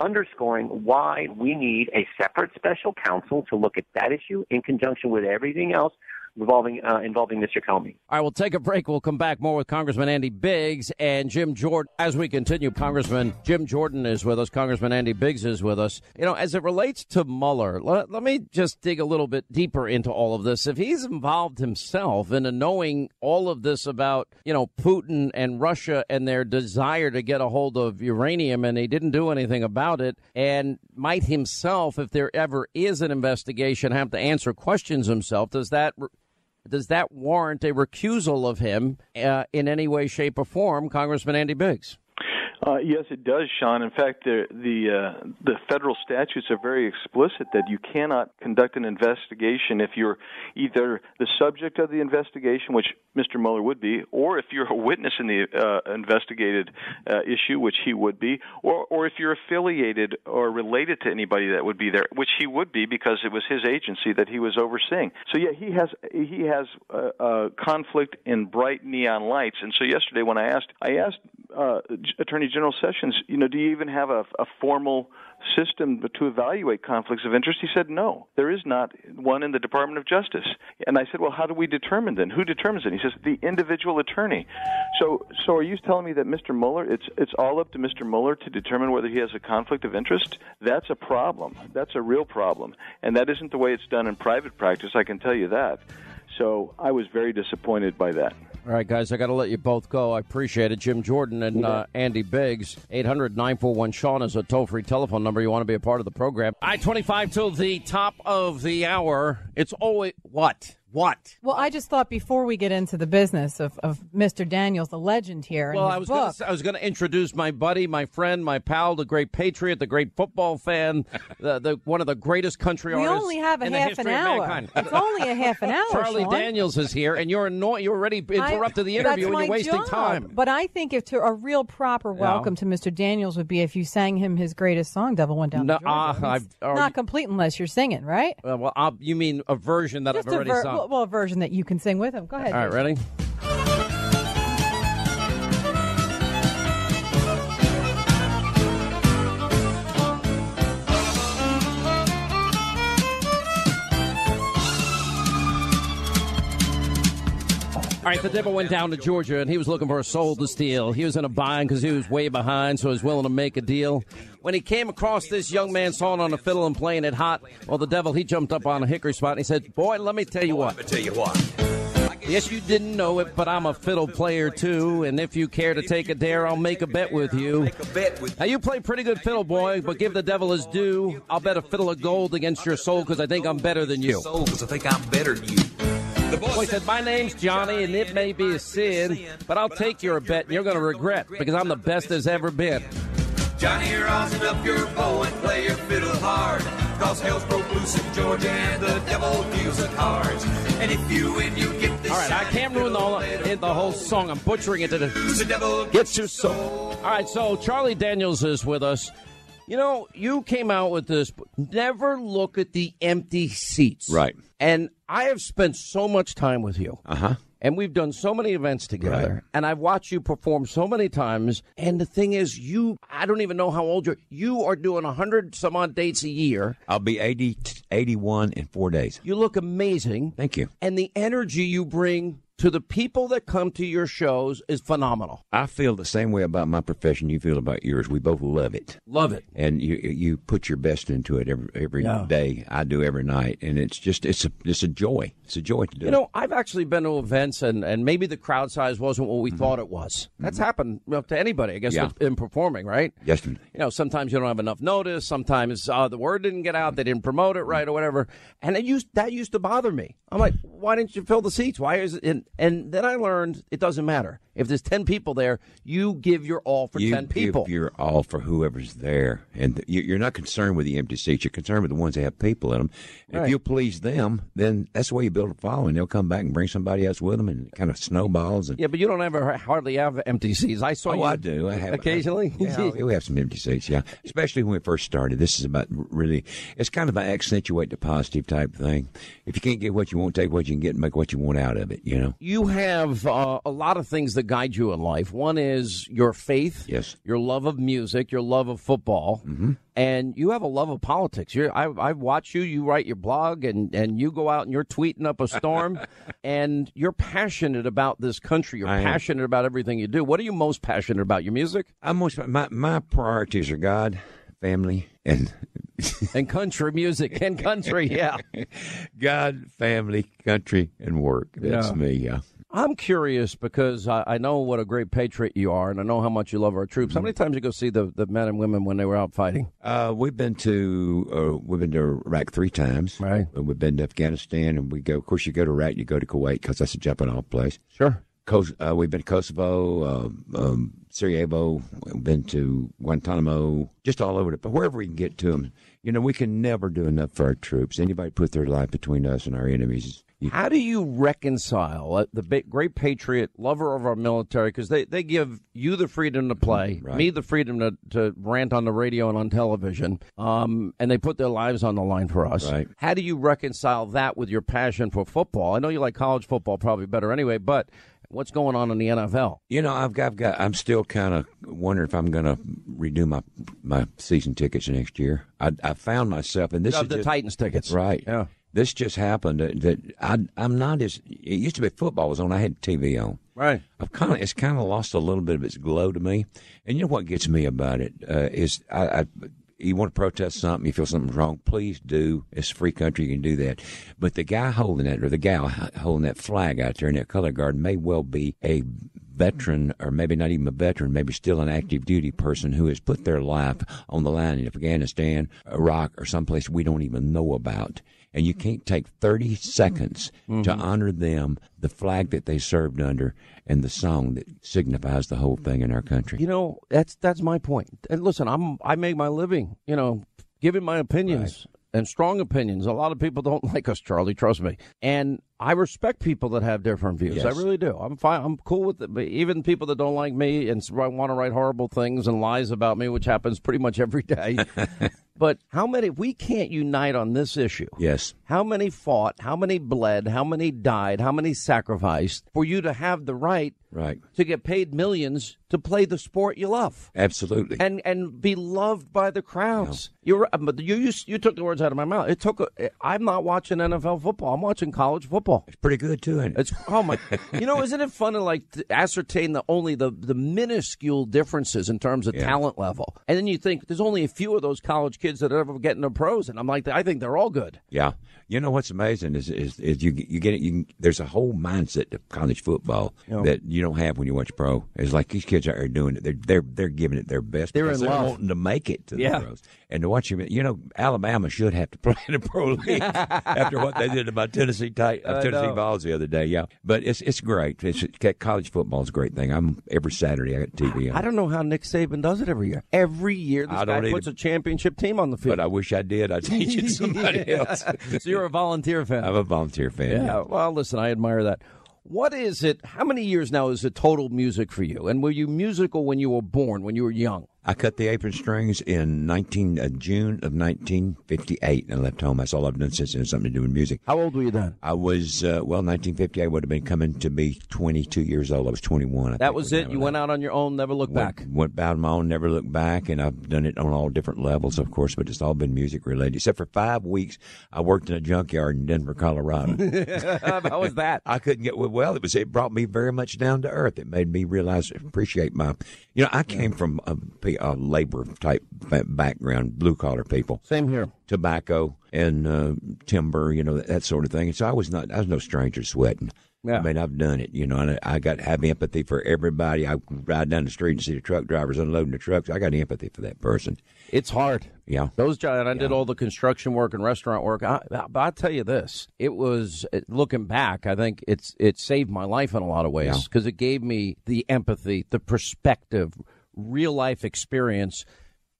underscoring why we need a separate special counsel to look at that issue in conjunction with everything else involving uh, involving Mr. Comey. All right, we'll take a break. We'll come back more with Congressman Andy Biggs and Jim Jordan as we continue. Congressman Jim Jordan is with us. Congressman Andy Biggs is with us. You know, as it relates to Mueller, let, let me just dig a little bit deeper into all of this. If he's involved himself in knowing all of this about, you know, Putin and Russia and their desire to get a hold of uranium and he didn't do anything about it, and might himself, if there ever is an investigation, have to answer questions himself, does that does that warrant a recusal of him uh, in any way, shape, or form, Congressman Andy Biggs? Uh, yes, it does, Sean. In fact, the the uh, the federal statutes are very explicit that you cannot conduct an investigation if you're either the subject of the investigation, which Mr. Mueller would be, or if you're a witness in the uh, investigated uh, issue, which he would be, or or if you're affiliated or related to anybody that would be there, which he would be because it was his agency that he was overseeing. So yeah, he has he has a, conflict in bright neon lights. And so yesterday, when I asked I asked uh, Attorney General Sessions, you know, do you even have a, a formal system to evaluate conflicts of interest? He said, no, there is not one in the Department of Justice. And I said, well, how do we determine then? Who determines it? He says, the individual attorney. So, so are you telling me that Mr. Mueller, it's it's all up to Mr. Mueller to determine whether he has a conflict of interest? That's a problem. That's a real problem, and that isn't the way it's done in private practice. I can tell you that. So I was very disappointed by that. All right, guys, I got to let you both go. I appreciate it. Jim Jordan and uh, Andy Biggs. 800 941 Sean is a toll free telephone number. You want to be a part of the program. I 25 till the top of the hour. It's always what? What? Well, I just thought before we get into the business of, of Mr. Daniels, the legend here. Well, I was book, gonna, I was going to introduce my buddy, my friend, my pal, the great patriot, the great football fan, the, the one of the greatest country we artists. We only have a half an hour. It's only a half an hour. Charlie Sean. Daniels is here, and you're annoying. You already interrupted the interview, and you're wasting job. time. But I think if to a real proper welcome to Mr. Daniels would be if you sang him his greatest song, "Devil Went Down No, to Georgia." uh, It's I've already- not complete unless you're singing, right? Uh, well, I'll, you mean a version that Just I've already ver- sung? well, a version that you can sing with him. Go ahead. All right, ready? Right, the devil went down to Georgia, and he was looking for a soul to steal. He was in a bind because he was way behind, so he was willing to make a deal. When he came across this young man sawing on a fiddle and playing it hot, well, the devil he jumped up on a hickory spot and he said, "Boy, let me tell you what. Let me tell you what. Yes, you didn't know it, but I'm a fiddle player too. And if you care to take a dare, I'll make a bet with you. Now, you play pretty good fiddle, boy, but give the devil his due. I'll bet a fiddle of gold against your soul because I think I'm better than you. Soul Because I think I'm better than you. The boy said, My name's Johnny, and it may be a sin, but I'll take your bet, and you're going to regret because I'm the best there's ever been. Johnny, you're rosin up your bow and play your fiddle hard. Cause hell's broke loose in Georgia and the devil deals the cards. And if you win, you get this. All right, I can't ruin the whole, the whole song. I'm butchering it to the. The devil gets your soul. All right, so Charlie Daniels is with us. You know, you came out with this. Never look at the empty seats. Right. And I have spent so much time with you. Uh huh. And we've done so many events together. Right. And I've watched you perform so many times. And the thing is, you, I don't even know how old you're. You are doing 100 some odd dates a year. I'll be 80, 81 in four days. You look amazing. Thank you. And the energy you bring to the people that come to your shows is phenomenal. I feel the same way about my profession you feel about yours. We both love it. Love it. And you you put your best into it every every Yeah. day. I do every night, and it's just it's a it's a joy. It's a joy to do. You know, I've actually been to events, and, and maybe the crowd size wasn't what we thought it was. That's happened you know, to anybody, I guess, Mm-hmm. Yeah. in performing, right? Yes. You know, sometimes you don't have enough notice. Sometimes uh, the word didn't get out. They didn't promote it right or whatever. And it used that used to bother me. I'm like, why didn't you fill the seats? Why is it? And, and then I learned it doesn't matter. If there's 10 people there, you give your all for you 10 people. You give your all for whoever's there, and you- you're not concerned with the empty seats. You're concerned with the ones that have people in them. Right. If you please them, then that's the way you build a following. They'll come back and bring somebody else with them, and kind of snowballs. And yeah, but you don't ever hardly have empty seats. I saw oh, you I do. I have occasionally. Yeah, we have some empty seats. Yeah, especially when we first started. This is about really. It's kind of an accentuate the positive type thing. If you can't get what you want, take what you can get and make what you want out of it. You know. You have uh, a lot of things that guide you in life. One is your faith, yes, your love of music, your love of football, mm-hmm. and you have a love of politics. You're, I, I watch you. You write your blog, and, and you go out and you're tweeting up a storm, and you're passionate about this country. You're I am. passionate about everything you do. What are you most passionate about? Your music I'm most my my priorities are God, family, and and country music and country. Yeah, God, family, country, and work. That's Yeah. me. Yeah. I'm curious because I, I know what a great patriot you are, and I know how much you love our troops. Mm-hmm. How many times you go see the, the men and women when they were out fighting? Uh, we've been to uh, we've been to Iraq three times. Right. We've been to Afghanistan, and we go. Of course, you go to Iraq, you go to Kuwait because that's a jumping off place. Sure. Kos- uh, we've been to Kosovo, uh, um, Sarajevo. We've been to Guantanamo, just all over it. But wherever we can get to them, you know, we can never do enough for our troops. Anybody put their life between us and our enemies. How do you reconcile uh, the great patriot, lover of our military, because they, they give you the freedom to play, Right. me the freedom to, to rant on the radio and on television, um, and they put their lives on the line for us. Right. How do you reconcile that with your passion for football? I know you like college football probably better anyway, but what's going on in the NFL? You know, I've got, I've got I'm still kind of wondering if I'm going to redo my my season tickets next year. I, I found myself, and this Of is the just- Titans tickets. right? Yeah. This just happened that, that I I'm not as it used to be. Football was on. I had TV on. Right. I've kind of it's kind of lost a little bit of its glow to me. And you know what gets me about it uh, is I. I you want to protest something, you feel something's wrong, please do. It's a free country, you can do that. But the guy holding that, or the gal holding that flag out there in that color guard may well be a veteran, or maybe not even a veteran, maybe still an active duty person who has put their life on the line in Afghanistan, Iraq, or someplace we don't even know about. And you can't take 30 seconds to mm-hmm. honor them, the flag that they served under, and the song that signifies the whole thing in our country. You know, that's that's my point. And listen, I'm I make my living, you know, giving my opinions and strong opinions. A lot of people don't like us, Charlie. Trust me. And I respect people that have different views. I really do. I'm fine. I'm cool with it. But even people that don't like me and want to write horrible things and lies about me, which happens pretty much every day. but how many? We can't unite on this issue. Yes. How many fought? How many bled? How many died? How many sacrificed for you to have the right Right. to get paid millions to play the sport you love Absolutely. and and be loved by the crowds? You're but you, you you took the words out of my mouth. It took. A, I'm not watching NFL football. I'm watching college football. It's pretty good too, it? It's oh my! You know, isn't it fun to like to ascertain the only the the minuscule differences in terms of Yeah. talent level, and then you think there's only a few of those college kids kids that ever get into pros, and I'm like, I think they're all good. Yeah, you know what's amazing is is, is you you get it. You there's a whole mindset to college football Yeah. that you don't have when you watch pro. is like these kids are doing it. They're they're they're giving it their best. They're in love. wanting to make it to Yeah. the pros. And to watch them, you know, Alabama should have to play in the pro league after what they did about Tennessee Tit- uh, Tennessee know. Vols the other day. Yeah, but it's it's great. It's college football is a great thing. I'm every Saturday I got TV on. I don't know how Nick Saban does it every year. Every year, this I guy don't puts either. a championship team on the field. But I wish I did. I'd teach it to somebody else. so you're a volunteer fan. I'm a volunteer fan. Yeah. yeah. Well, listen, I admire that. What is it? How many years now is it total music for you? And were you musical when you were born, when you were young? I cut the apron strings in 19 uh, June of 1958 and left home. That's all I've done since. Had something to do with music. How old were you then? I was uh, well, 1958 would have been coming to be 22 years old. I was 21. I That was it. You went out on your own, never looked went, back. Went out on my own, never looked back, and I've done it on all different levels, of course. But it's all been music related. Except for five weeks, I worked in a junkyard in Denver, Colorado. How was that? I couldn't get well. It was. It brought me very much down to earth. It made me realize, appreciate my. You know, I came from a, a labor type background, blue collar people. Same here. Tobacco and uh, timber, you know that, that sort of thing. And so I was not. I was no stranger sweating. Yeah. I mean, I've done it, you know, and I, I got have empathy for everybody. I ride down the street and see the truck drivers unloading the trucks. I got empathy for that person. It's hard. Yeah. Those jobs, and I did all the construction work and restaurant work. I, but I'll tell you this: it was looking back. I think it's it saved my life in a lot of ways Yeah. because it gave me the empathy, the perspective, real life experience.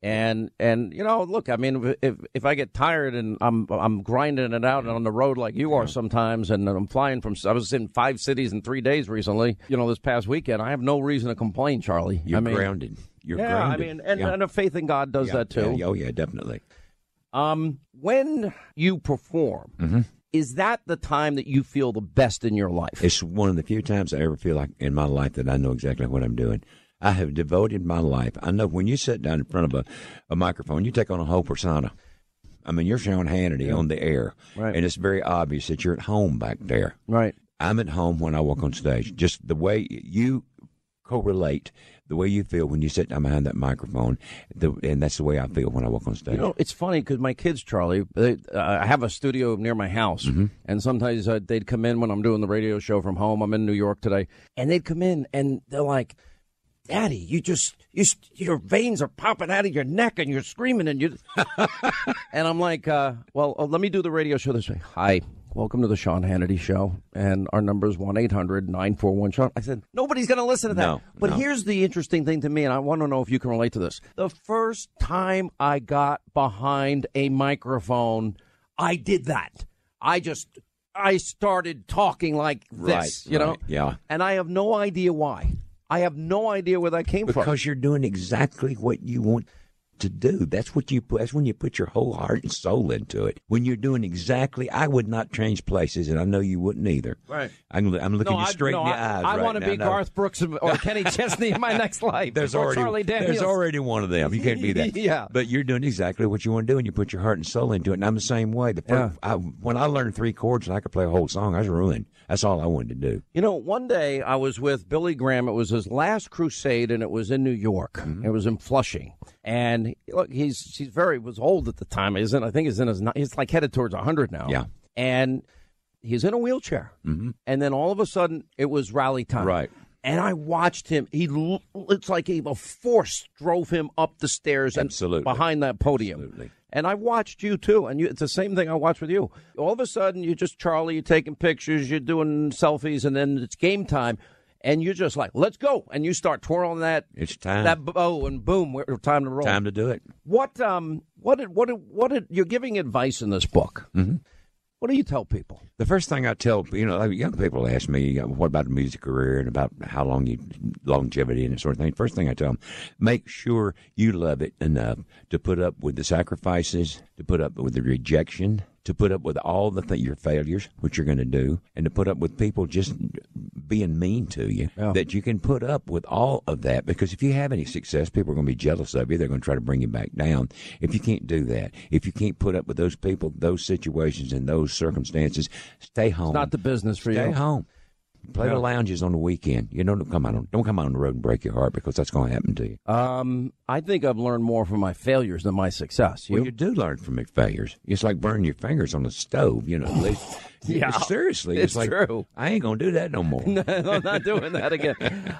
And and you know, look, I mean, if if I get tired and I'm I'm grinding it out on the road like you are sometimes, and I'm flying from, I was in five cities in three days recently. You know, this past weekend, I have no reason to complain, Charlie. You're I mean, grounded. You're yeah, grounded. I mean, and, Yeah. and a faith in God does Yeah, that too. yeah, oh yeah, definitely. Um, when you perform, Mm-hmm. is that the time that you feel the best in your life? It's one of the few times I ever feel like in my life that I know exactly what I'm doing. I have devoted my life. I know when you sit down in front of a, a microphone, you take on a whole persona. I mean, you're Sean Hannity on the air, Right. and it's very obvious that you're at home back there. Right. I'm at home when I walk on stage. Just the way you correlate, the way you feel when you sit down behind that microphone, the, and that's the way I feel when I walk on stage. You know, it's funny because my kids, Charlie, they, uh, I have a studio near my house, Mm-hmm. and sometimes uh, they'd come in when I'm doing the radio show from home. I'm in New York today, and they'd come in and they're like, "Daddy, you just you your veins are popping out of your neck, and you're screaming, and you." and I'm like, uh, "Well, uh, let me do the radio show this way." Hi. Welcome to the Sean Hannity Show, and our number is one eight hundred nine four one Sean. I said nobody's going to listen to that. No, but no. here's the interesting thing to me, and I want to know if you can relate to this. The first time I got behind a microphone, I did that. I just I started talking like this, Right, you know. yeah. And I have no idea why. I have no idea where that came from. because you're doing exactly what you want to do. That's what you. That's when you put your whole heart and soul into it. When you're doing exactly, I would not change places, and I know you wouldn't either. Right. I'm, I'm looking no, you I- straight no, in the I, eyes. I right want to be No. Garth Brooks or Kenny Chesney in my next life. There's or already there's already one of them. You can't be that. Yeah. But you're doing exactly what you want to do, and you put your heart and soul into it. And I'm the same way. The first, I, when I learned three chords and I could play a whole song, I was ruined. That's all I wanted to do. You know, one day I was with Billy Graham. It was his last crusade, and it was in New York. Mm-hmm. It was in Flushing, and look, he's he's very was old at the time. Isn't I think he's in his he's like headed towards hundred now. Yeah. and he's in a wheelchair. Mm-hmm. And then all of a sudden, it was rally time. Right. And I watched him. He it's like a, force drove him up the stairs and Absolutely. behind that podium. Absolutely. And I've watched you too, and you, it's the same thing I watched with you. All of a sudden, you're just Charlie. You're taking pictures. You're doing selfies, and then it's game time, and you're just like, "Let's go!" And you start twirling that It's time. that bow, and boom, we're time to roll. Time to do it. What um what did what did, what did, you're giving advice in this book? Mm-hmm. What do you tell people? The first thing I tell you know, young people ask me, uh, "What about the music career and about how long you longevity and that sort of thing?" First thing I tell them, make sure you love it enough to put up with the sacrifices, to put up with the rejection, to put up with all the th- your failures, which you're going to do, and to put up with people just being mean to you. That you can put up with all of that because if you have any success, people are going to be jealous of you. They're going to try to bring you back down. If you can't do that, if you can't put up with those people, those situations, and those circumstances, stay home. It's not the business for Stay you. Stay home. Play Yeah. the lounges on the weekend. You know, don't come out on don't come out on the road and break your heart because that's going to happen to you. Um, I think I've learned more from my failures than my success. You? Well, you do learn from your failures. It's like burning your fingers on the stove. You know, at least- Yeah. seriously, It's it's, like true. I ain't going to do that no more. no, I'm not doing that again.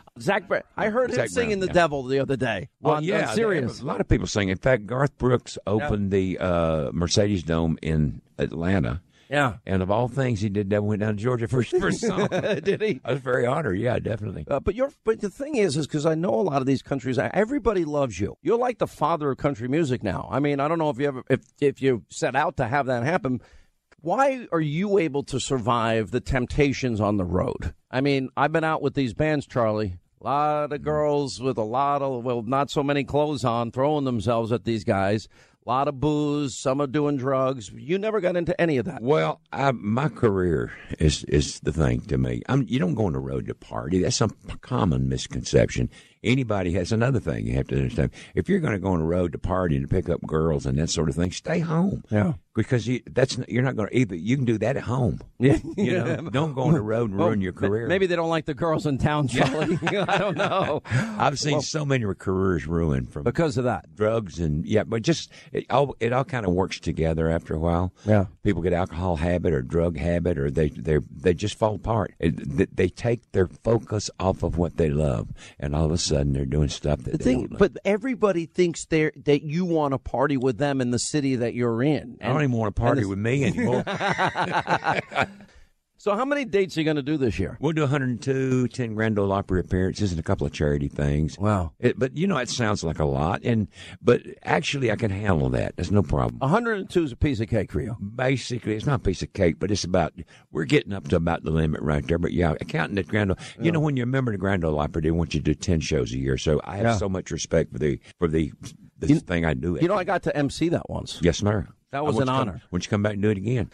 Zac, Bra- I heard him singing Brown, "The yeah. Devil" the other day. Well, on, yeah, serious. A lot of people sing. In fact, Garth Brooks opened the uh, Mercedes Dome in Atlanta. Yeah. And of all things, he did that went down to Georgia for his first song. Did he? I was very honored. Yeah, definitely. Uh, but you're, but the thing is, is because I know a lot of these countries, everybody loves you. You're like the father of country music now. I mean, I don't know if you ever, if if you set out to have that happen. Why are you able to survive the temptations on the road? I mean, I've been out with these bands, Charlie. A lot of girls with a lot of, well, not so many clothes on, throwing themselves at these guys. A lot of booze. Some are doing drugs. You never got into any of that. Well, I, my career is is the thing to me. I'm, you don't go on the road to party. That's some common misconception. Anybody has another thing you have to understand. If you're going to go on the road to party and to pick up girls and that sort of thing, stay home. Yeah. Because you, that's you're not going to either. You can do that at home. Yeah. You know, don't go on the road and Well, ruin your career. Maybe they don't like the girls in town, Charlie. I don't know. I've seen Well- so many careers ruined from because of that drugs and yeah, but just it all it all kind of works together after a while. Yeah, people get alcohol habit or drug habit, or they they they just fall apart. It, they, they take their focus off of what they love, and all of a sudden they're doing stuff that The they thing, but everybody thinks they that you want to party with them in the city that you're in. I don't even want to party with me anymore. so, how many dates are you going to do this year? We'll do 102, 10 Grand Ole Opry appearances, and a couple of charity things. Wow! It, but you know, it sounds like a lot, and but actually, I can handle that. There's no problem. 102 is a piece of cake for you. Basically, it's not a piece of cake, but it's about we're getting up to about the limit right there. But yeah, counting at Grand Ole, you know, when you're a member of the Grand Ole Opry, they want you to do 10 shows a year. So I have Yeah. so much respect for the for the this thing I do. You know, I got to MC that once. Yes, sir. That was an you to come- honor. Why don't you come back and do it again?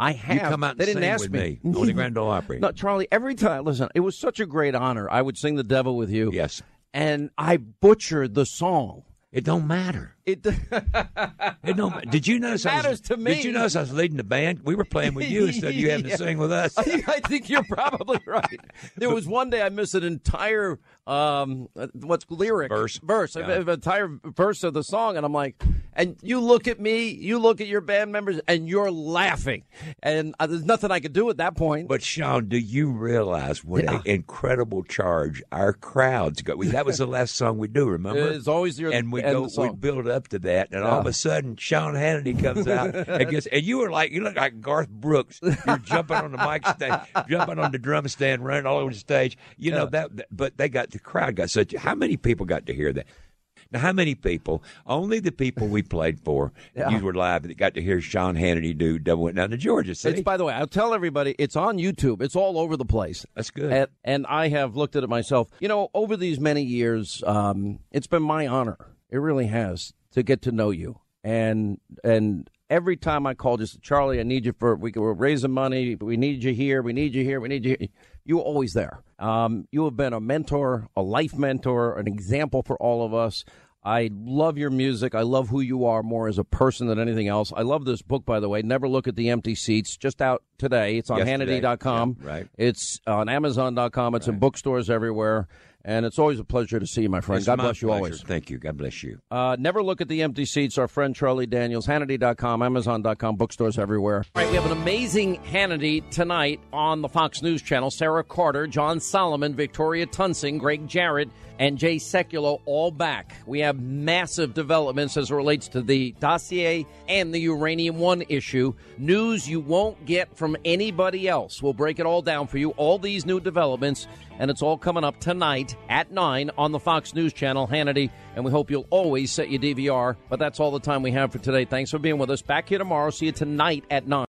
I have. You come out and they didn't ask me. me on the Grand Ole Opry. No, Charlie. Every time, listen, it was such a great honor. I would sing "The Devil" with you. Yes, and I butchered the song. It don't matter. It, it don't. Did you notice? I was- matters to me. Did you notice I was leading the band? We were playing with you instead of you having Yeah. to sing with us. I think you're probably right. There was one day I missed an entire um, what's lyric Verse. verse, Yeah. an entire verse of the song, and I'm like, and you look at me, you look at your band members, and you're laughing, and uh, there's nothing I could do at that point. But Sean, do you realize what Yeah. an incredible charge our crowds got? We, that was the last song we do. Remember? It's always your and we go, we build up to that, and all of a sudden, Sean Hannity comes out and gets, and you were like, you look like Garth Brooks. You're jumping on the mic stand, jumping on the drum stand, running all over the stage. You know that, that- but they got crowd got such. How many people got to hear that? Now, how many people? Only the people we played for. Yeah. You were live that got to hear Sean Hannity do "Devil Went Down to Georgia." See? It's by the way, I'll tell everybody it's on YouTube. It's all over the place. That's good. And, and I have looked at it myself. You know, over these many years, um, it's been my honor. It really has to get to know you. And and every time I call, just Charlie, I need you for we we're raising money. We need you here. We need you here. We need you. Here. You're always there. Um, you have been a mentor, a life mentor, an example for all of us. I love your music. I love who you are more as a person than anything else. I love this book, by the way. Never Look at the Empty Seats. Just out today. It's on Yesterday. Hannity.com. Yeah, right. It's on Amazon.com. It's in bookstores everywhere. And it's always a pleasure to see you, my friend. It's God my bless you pleasure. always. Thank you. God bless you. Uh, never look at the empty seats. Our friend Charlie Daniels, Hannity.com, Amazon.com, bookstores everywhere. All right, we have an amazing Hannity tonight on the Fox News Channel. Sarah Carter, John Solomon, Victoria Toensing, Gregg Jarrett, and Jay Sekulow all back. We have massive developments as it relates to the dossier and the Uranium One issue. News you won't get from anybody else. We'll break it all down for you. All these new developments, and it's all coming up tonight at 9 on the Fox News Channel, Hannity. And we hope you'll always set your DVR. But that's all the time we have for today. Thanks for being with us. Back here tomorrow. See you tonight at 9.